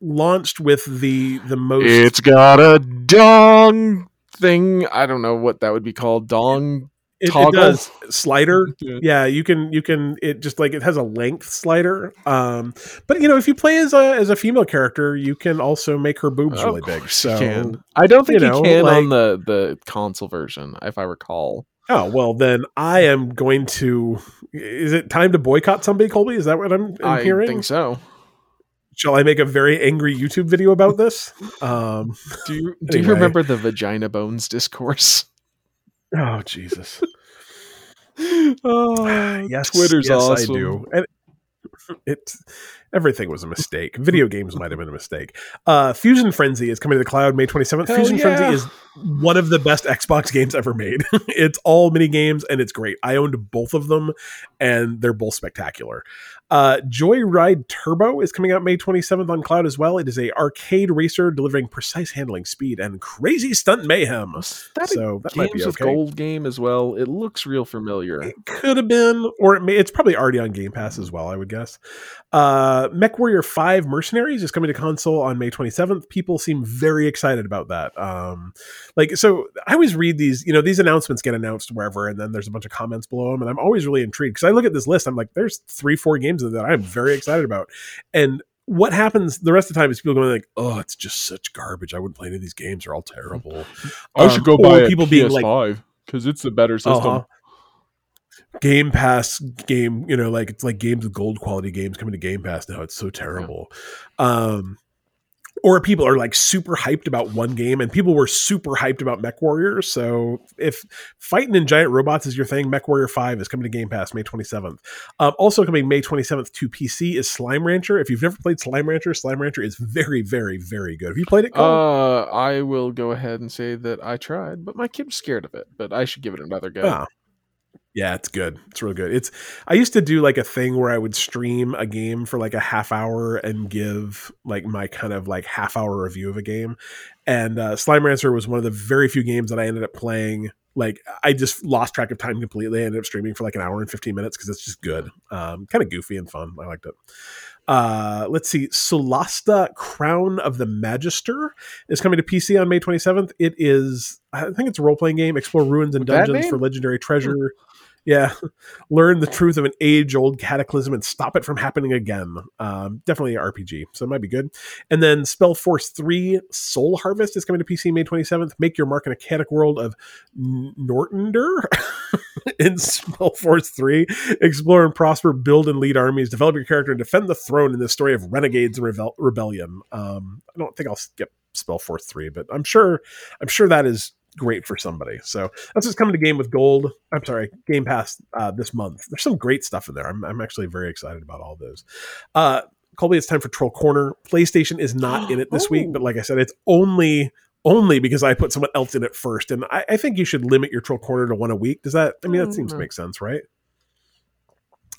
launched with the the most. It's got a dong thing. I don't know what that would be called. Dong. it, it toggle? does slider. Yeah. You can you can it just like it has a length slider. Um, but you know if you play as a as a female character, you can also make her boobs Of really big. So. I don't think you you, know, can like- on the the console version, if I recall. Oh well, then I am going to. Is it time to boycott somebody, Colby? Is that what I'm, I'm I hearing? think so. Shall I make a very angry YouTube video about this? Um, Do you do you remember the vagina bones discourse? oh Jesus! oh, Yes, Twitter's yes, awesome. I do. And it everything was a mistake. Video games might have been a mistake. Uh, Fusion Frenzy is coming to the cloud May 27th. Hell Fusion yeah. Frenzy is one of the best Xbox games ever made. it's all mini games and it's great. I owned both of them and they're both spectacular. Uh, Joyride Turbo is coming out May 27th on cloud as well. It is a arcade racer delivering precise handling, speed, and crazy stunt mayhem. That So that might be okay. Gold game as well? It looks real familiar. It could have been, or it may, it's probably already on Game Pass as well, I would guess. Uh, Mech Warrior 5 Mercenaries is coming to console on May 27th. People seem very excited about that. Um, like, so I always read these, you know, these announcements get announced wherever, and then there's a bunch of comments below them, and I'm always really intrigued because I look at this list, I'm like, there's three, four games that I'm very excited about. And what happens the rest of the time is people going like, "Oh, it's just such garbage. I wouldn't play any of these games. They're all terrible." I should go Um, buy a people being like, PS5 because it's the better system. uh-huh. Game Pass game, you know, like it's like games with gold quality games coming to Game Pass now. It's so terrible. Um or people are like super hyped about one game and people were super hyped about Mech Warrior. So if fighting in giant robots is your thing, Mech Warrior 5 is coming to Game Pass May 27th. Um, also coming May 27th to PC is Slime Rancher. If you've never played Slime Rancher, Slime Rancher is very, very, very good. Have you played it? Cole? Uh, I will go ahead and say that I tried, but my kid was scared of it. But I should give it another go. Ah. Yeah, it's good. It's real good. It's I used to do like a thing where I would stream a game for like a half hour and give like my kind of like half hour review of a game. And uh, Slime Rancher was one of the very few games that I ended up playing. Like I just lost track of time completely. I ended up streaming for like an hour and 15 minutes because it's just good. Um, kind of goofy and fun. I liked it. Uh, let's see. Solasta Crown of the Magister is coming to PC on May 27th. It is, I think it's a role playing game. Explore ruins and With dungeons for legendary treasure. Yeah. Learn the truth of an age old cataclysm and stop it from happening again. Um, definitely an RPG. So it might be good. And then Spellforce 3 Soul Harvest is coming to PC May 27th. Make your mark in a chaotic world of Nortander in Spellforce 3. Explore and prosper, build and lead armies, develop your character, and defend the throne in this story of renegades and revel- rebellion. Um, I don't think I'll skip Spellforce 3, but I'm sure I'm sure that is great for somebody. So that's just coming to Game with Gold. I'm sorry, Game Pass uh, this month. There's some great stuff in there. I'm, I'm actually very excited about all those. Uh, Colby, it's time for Troll Corner. PlayStation is not in it this week, Oh. but like I said, it's only only because I put someone else in it first. And I, I think you should limit your Troll Corner to one a week. Does that? I mean, that seems to make sense, right?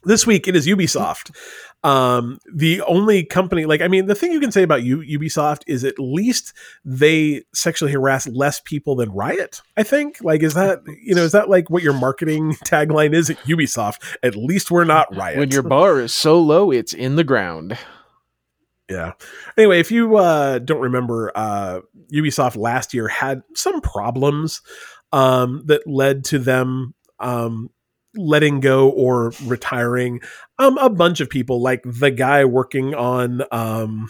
This week it is Ubisoft. Um, the only company, like, I mean, the thing you can say about U- Ubisoft is at least they sexually harass less people than Riot. I think. Like, is that you know, is that like what your marketing tagline is at Ubisoft? At least we're not Riot. When your bar is so low, it's in the ground. Yeah. Anyway, if you uh, don't remember, uh, Ubisoft last year had some problems um, that led to them um, letting go or retiring Um, a bunch of people, like the guy working on um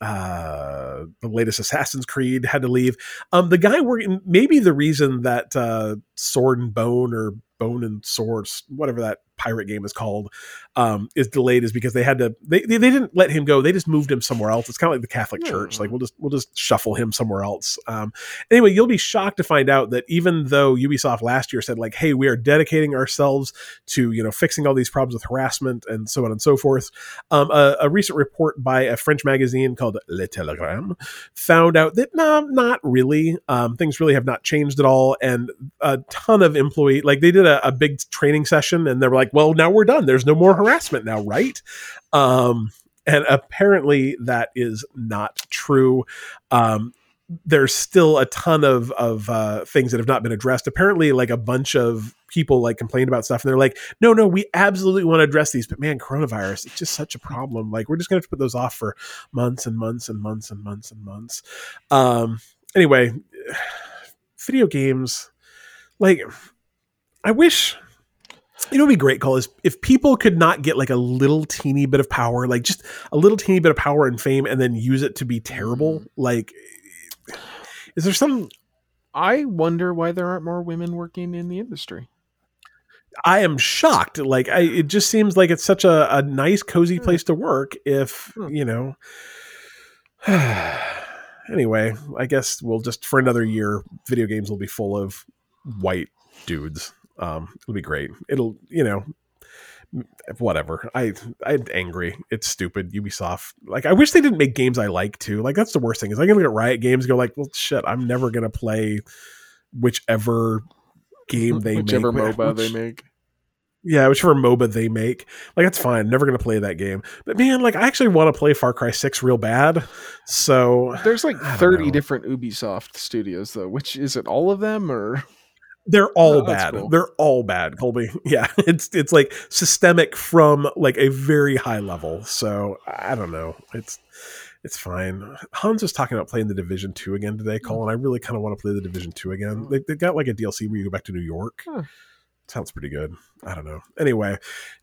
uh the latest Assassin's Creed had to leave. Um, the guy working maybe the reason that uh Sword and Bone or Bone and Swords, whatever that pirate game is called, um, is delayed is because they had to they, they didn't let him go. They just moved him somewhere else. It's kind of like the Catholic Church. Like we'll just we'll just shuffle him somewhere else. Um, anyway, you'll be shocked to find out that even though Ubisoft last year said like, hey, we are dedicating ourselves to you know fixing all these problems with harassment and so on and so forth, um, a, a recent report by a French magazine called Le Télégramme found out that nah, not really. Um, things really have not changed at all, and a ton of employee like they did a, a big training session and they were like, well, now we're done. There's no more harassment now, right? Um, and apparently that is not true. Um, there's still a ton of of uh, things that have not been addressed. Apparently, like a bunch of people like complained about stuff, and they're like, "No, no, we absolutely want to address these." But man, coronavirus, it's just such a problem. Like we're just going to put those off for months and months and months and months and months. Um, anyway, video games, like I wish you know what would be great call is if people could not get like a little teeny bit of power like just a little teeny bit of power and fame and then use it to be terrible like is there some I wonder why there aren't more women working in the industry. i am shocked like I, it just seems like it's such a, a nice cozy Hmm. place to work if Hmm. you know anyway i guess we'll just for another year video games will be full of white dudes um it'll be great it'll you know whatever i i'm angry it's stupid ubisoft like i wish they didn't make games i like too like that's the worst thing is i can look at riot games and go like well shit i'm never gonna play whichever game they make. Whichever make MOBA they make. yeah, whichever MOBA they make. Like that's fine. Never gonna play that game. But man, like I actually want to play Far Cry 6 real bad. So There's like 30 know. different Ubisoft studios though. Which is it all of them or they're all Oh, bad. cool. They're all bad, Colby. Yeah. It's it's like systemic from like a very high level. So I don't know. It's it's fine. Hans was talking about playing the Division 2 again today, Colin. I really kind of want to play the Division 2 again. Oh. They, they got like a DLC where you go back to New York. Huh. Sounds pretty good. I don't know. Anyway,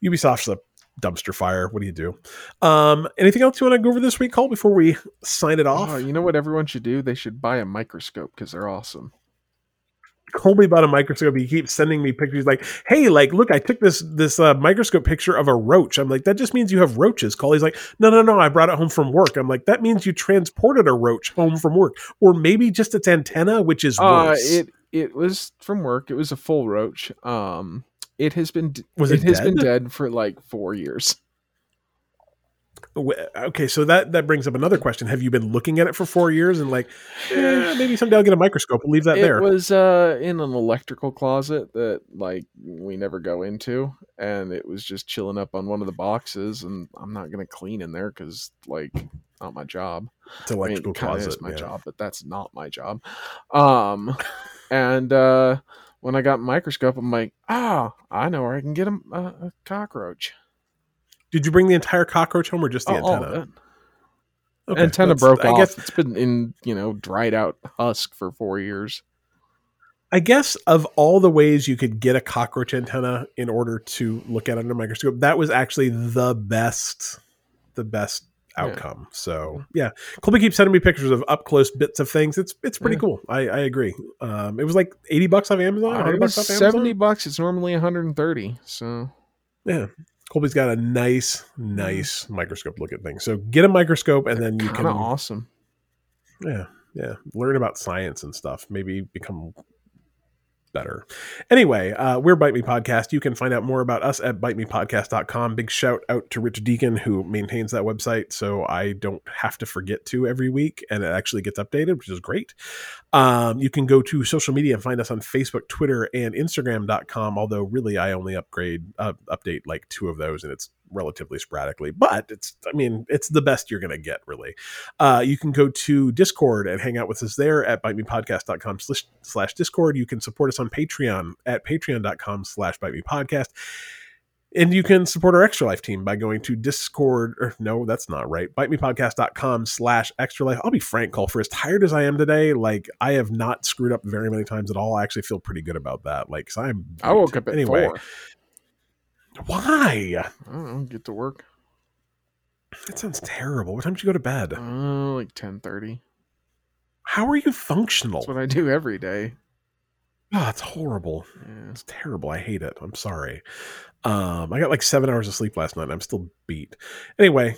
Ubisoft's a dumpster fire. What do you do? Um, anything else you want to go over this week, Cole, before we sign it off? Oh, you know what everyone should do? They should buy a microscope because they're awesome. Colby bought a microscope. He keeps sending me pictures like, "Hey, like, look, I took this this uh, microscope picture of a roach." I'm like, "That just means you have roaches." Cole, he's like, "No, no, no, I brought it home from work." I'm like, "That means you transported a roach home from work, or maybe just its antenna, which is Uh, worse." it it was from work. It was a full roach. Um, it has been Was it, it has been dead for like four years. Okay, so that that brings up another question: Have you been looking at it for four years and like, eh, maybe someday I'll get a microscope and leave that it there? It was uh in an electrical closet that like we never go into, and it was just chilling up on one of the boxes. And I'm not gonna clean in there because like not my job. it's an electrical I mean, kinda closet. is my yeah. job, but that's not my job. Um, and uh, when I got microscope, I'm like, ah, I know where I can get a, a, a cockroach. Did you bring the entire cockroach home or just the Oh, antenna? it. Okay, antenna broke I off. guess It's been in you know dried out husk for four years. I guess of all the ways you could get a cockroach antenna in order to look at it under a microscope, that was actually the best, the best Yeah. outcome. So yeah, Colby keeps sending me pictures of up close bits of things. It's it's pretty Yeah. cool. I, I agree. Um, it was like eighty bucks off Amazon. Uh, 100 bucks off Amazon. seventy bucks. It's normally 130. So Yeah. Colby's got a nice, nice microscope look at things. So get a microscope and then you can awesome. Yeah, yeah. Learn about science and stuff. Maybe become better. Anyway, uh, we're Bite Me Podcast. You can find out more about us at bitemepodcast.com. Big shout out to Rich Deacon, who maintains that website, so I don't have to forget to every week, and it actually gets updated, which is great. Um, you can go to social media and find us on Facebook, Twitter, and Instagram.com, although really I only upgrade, uh, update like two of those, and it's relatively sporadically, but it's, I mean, it's the best you're going to get, really. Uh, you can go to Discord and hang out with us there at bitemepodcast.com slash, Discord. You can support us on Patreon at patreon.com slash bitemepodcast. And you can support our Extra Life team by going to Discord, or no, that's not right. Bitemepodcast.com slash Extra Life. I'll be frank, Cole, for as tired as I am today, like I have not screwed up very many times at all. I actually feel pretty good about that. Like, 'cause I'm I woke up at anyway. four. Why? I don't know. Get to work. That sounds terrible. What time did you go to bed? Uh, like ten thirty. How are you functional? That's what I do every day. Oh, that's horrible. Yeah. It's terrible. I hate it. I'm sorry. Um, I got like seven hours of sleep last night. and I'm still beat. Anyway,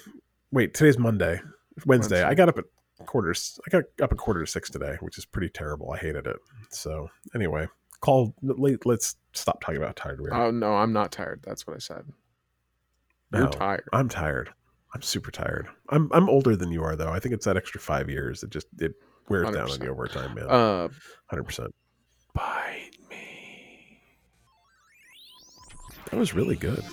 wait. Today's Monday, Wednesday. Wednesday. I got up at quarters. I got up at quarter to six today, which is pretty terrible. I hated it. So anyway, call. let- Let's stop talking about tired we are. Oh no, I'm not tired. That's what I said. You're tired. I'm tired. I'm super tired. I'm I'm older than you are though. I think it's that extra five years. It just it wears down on 100%. you over time, man. Uh, Hundred percent. bite That was really good.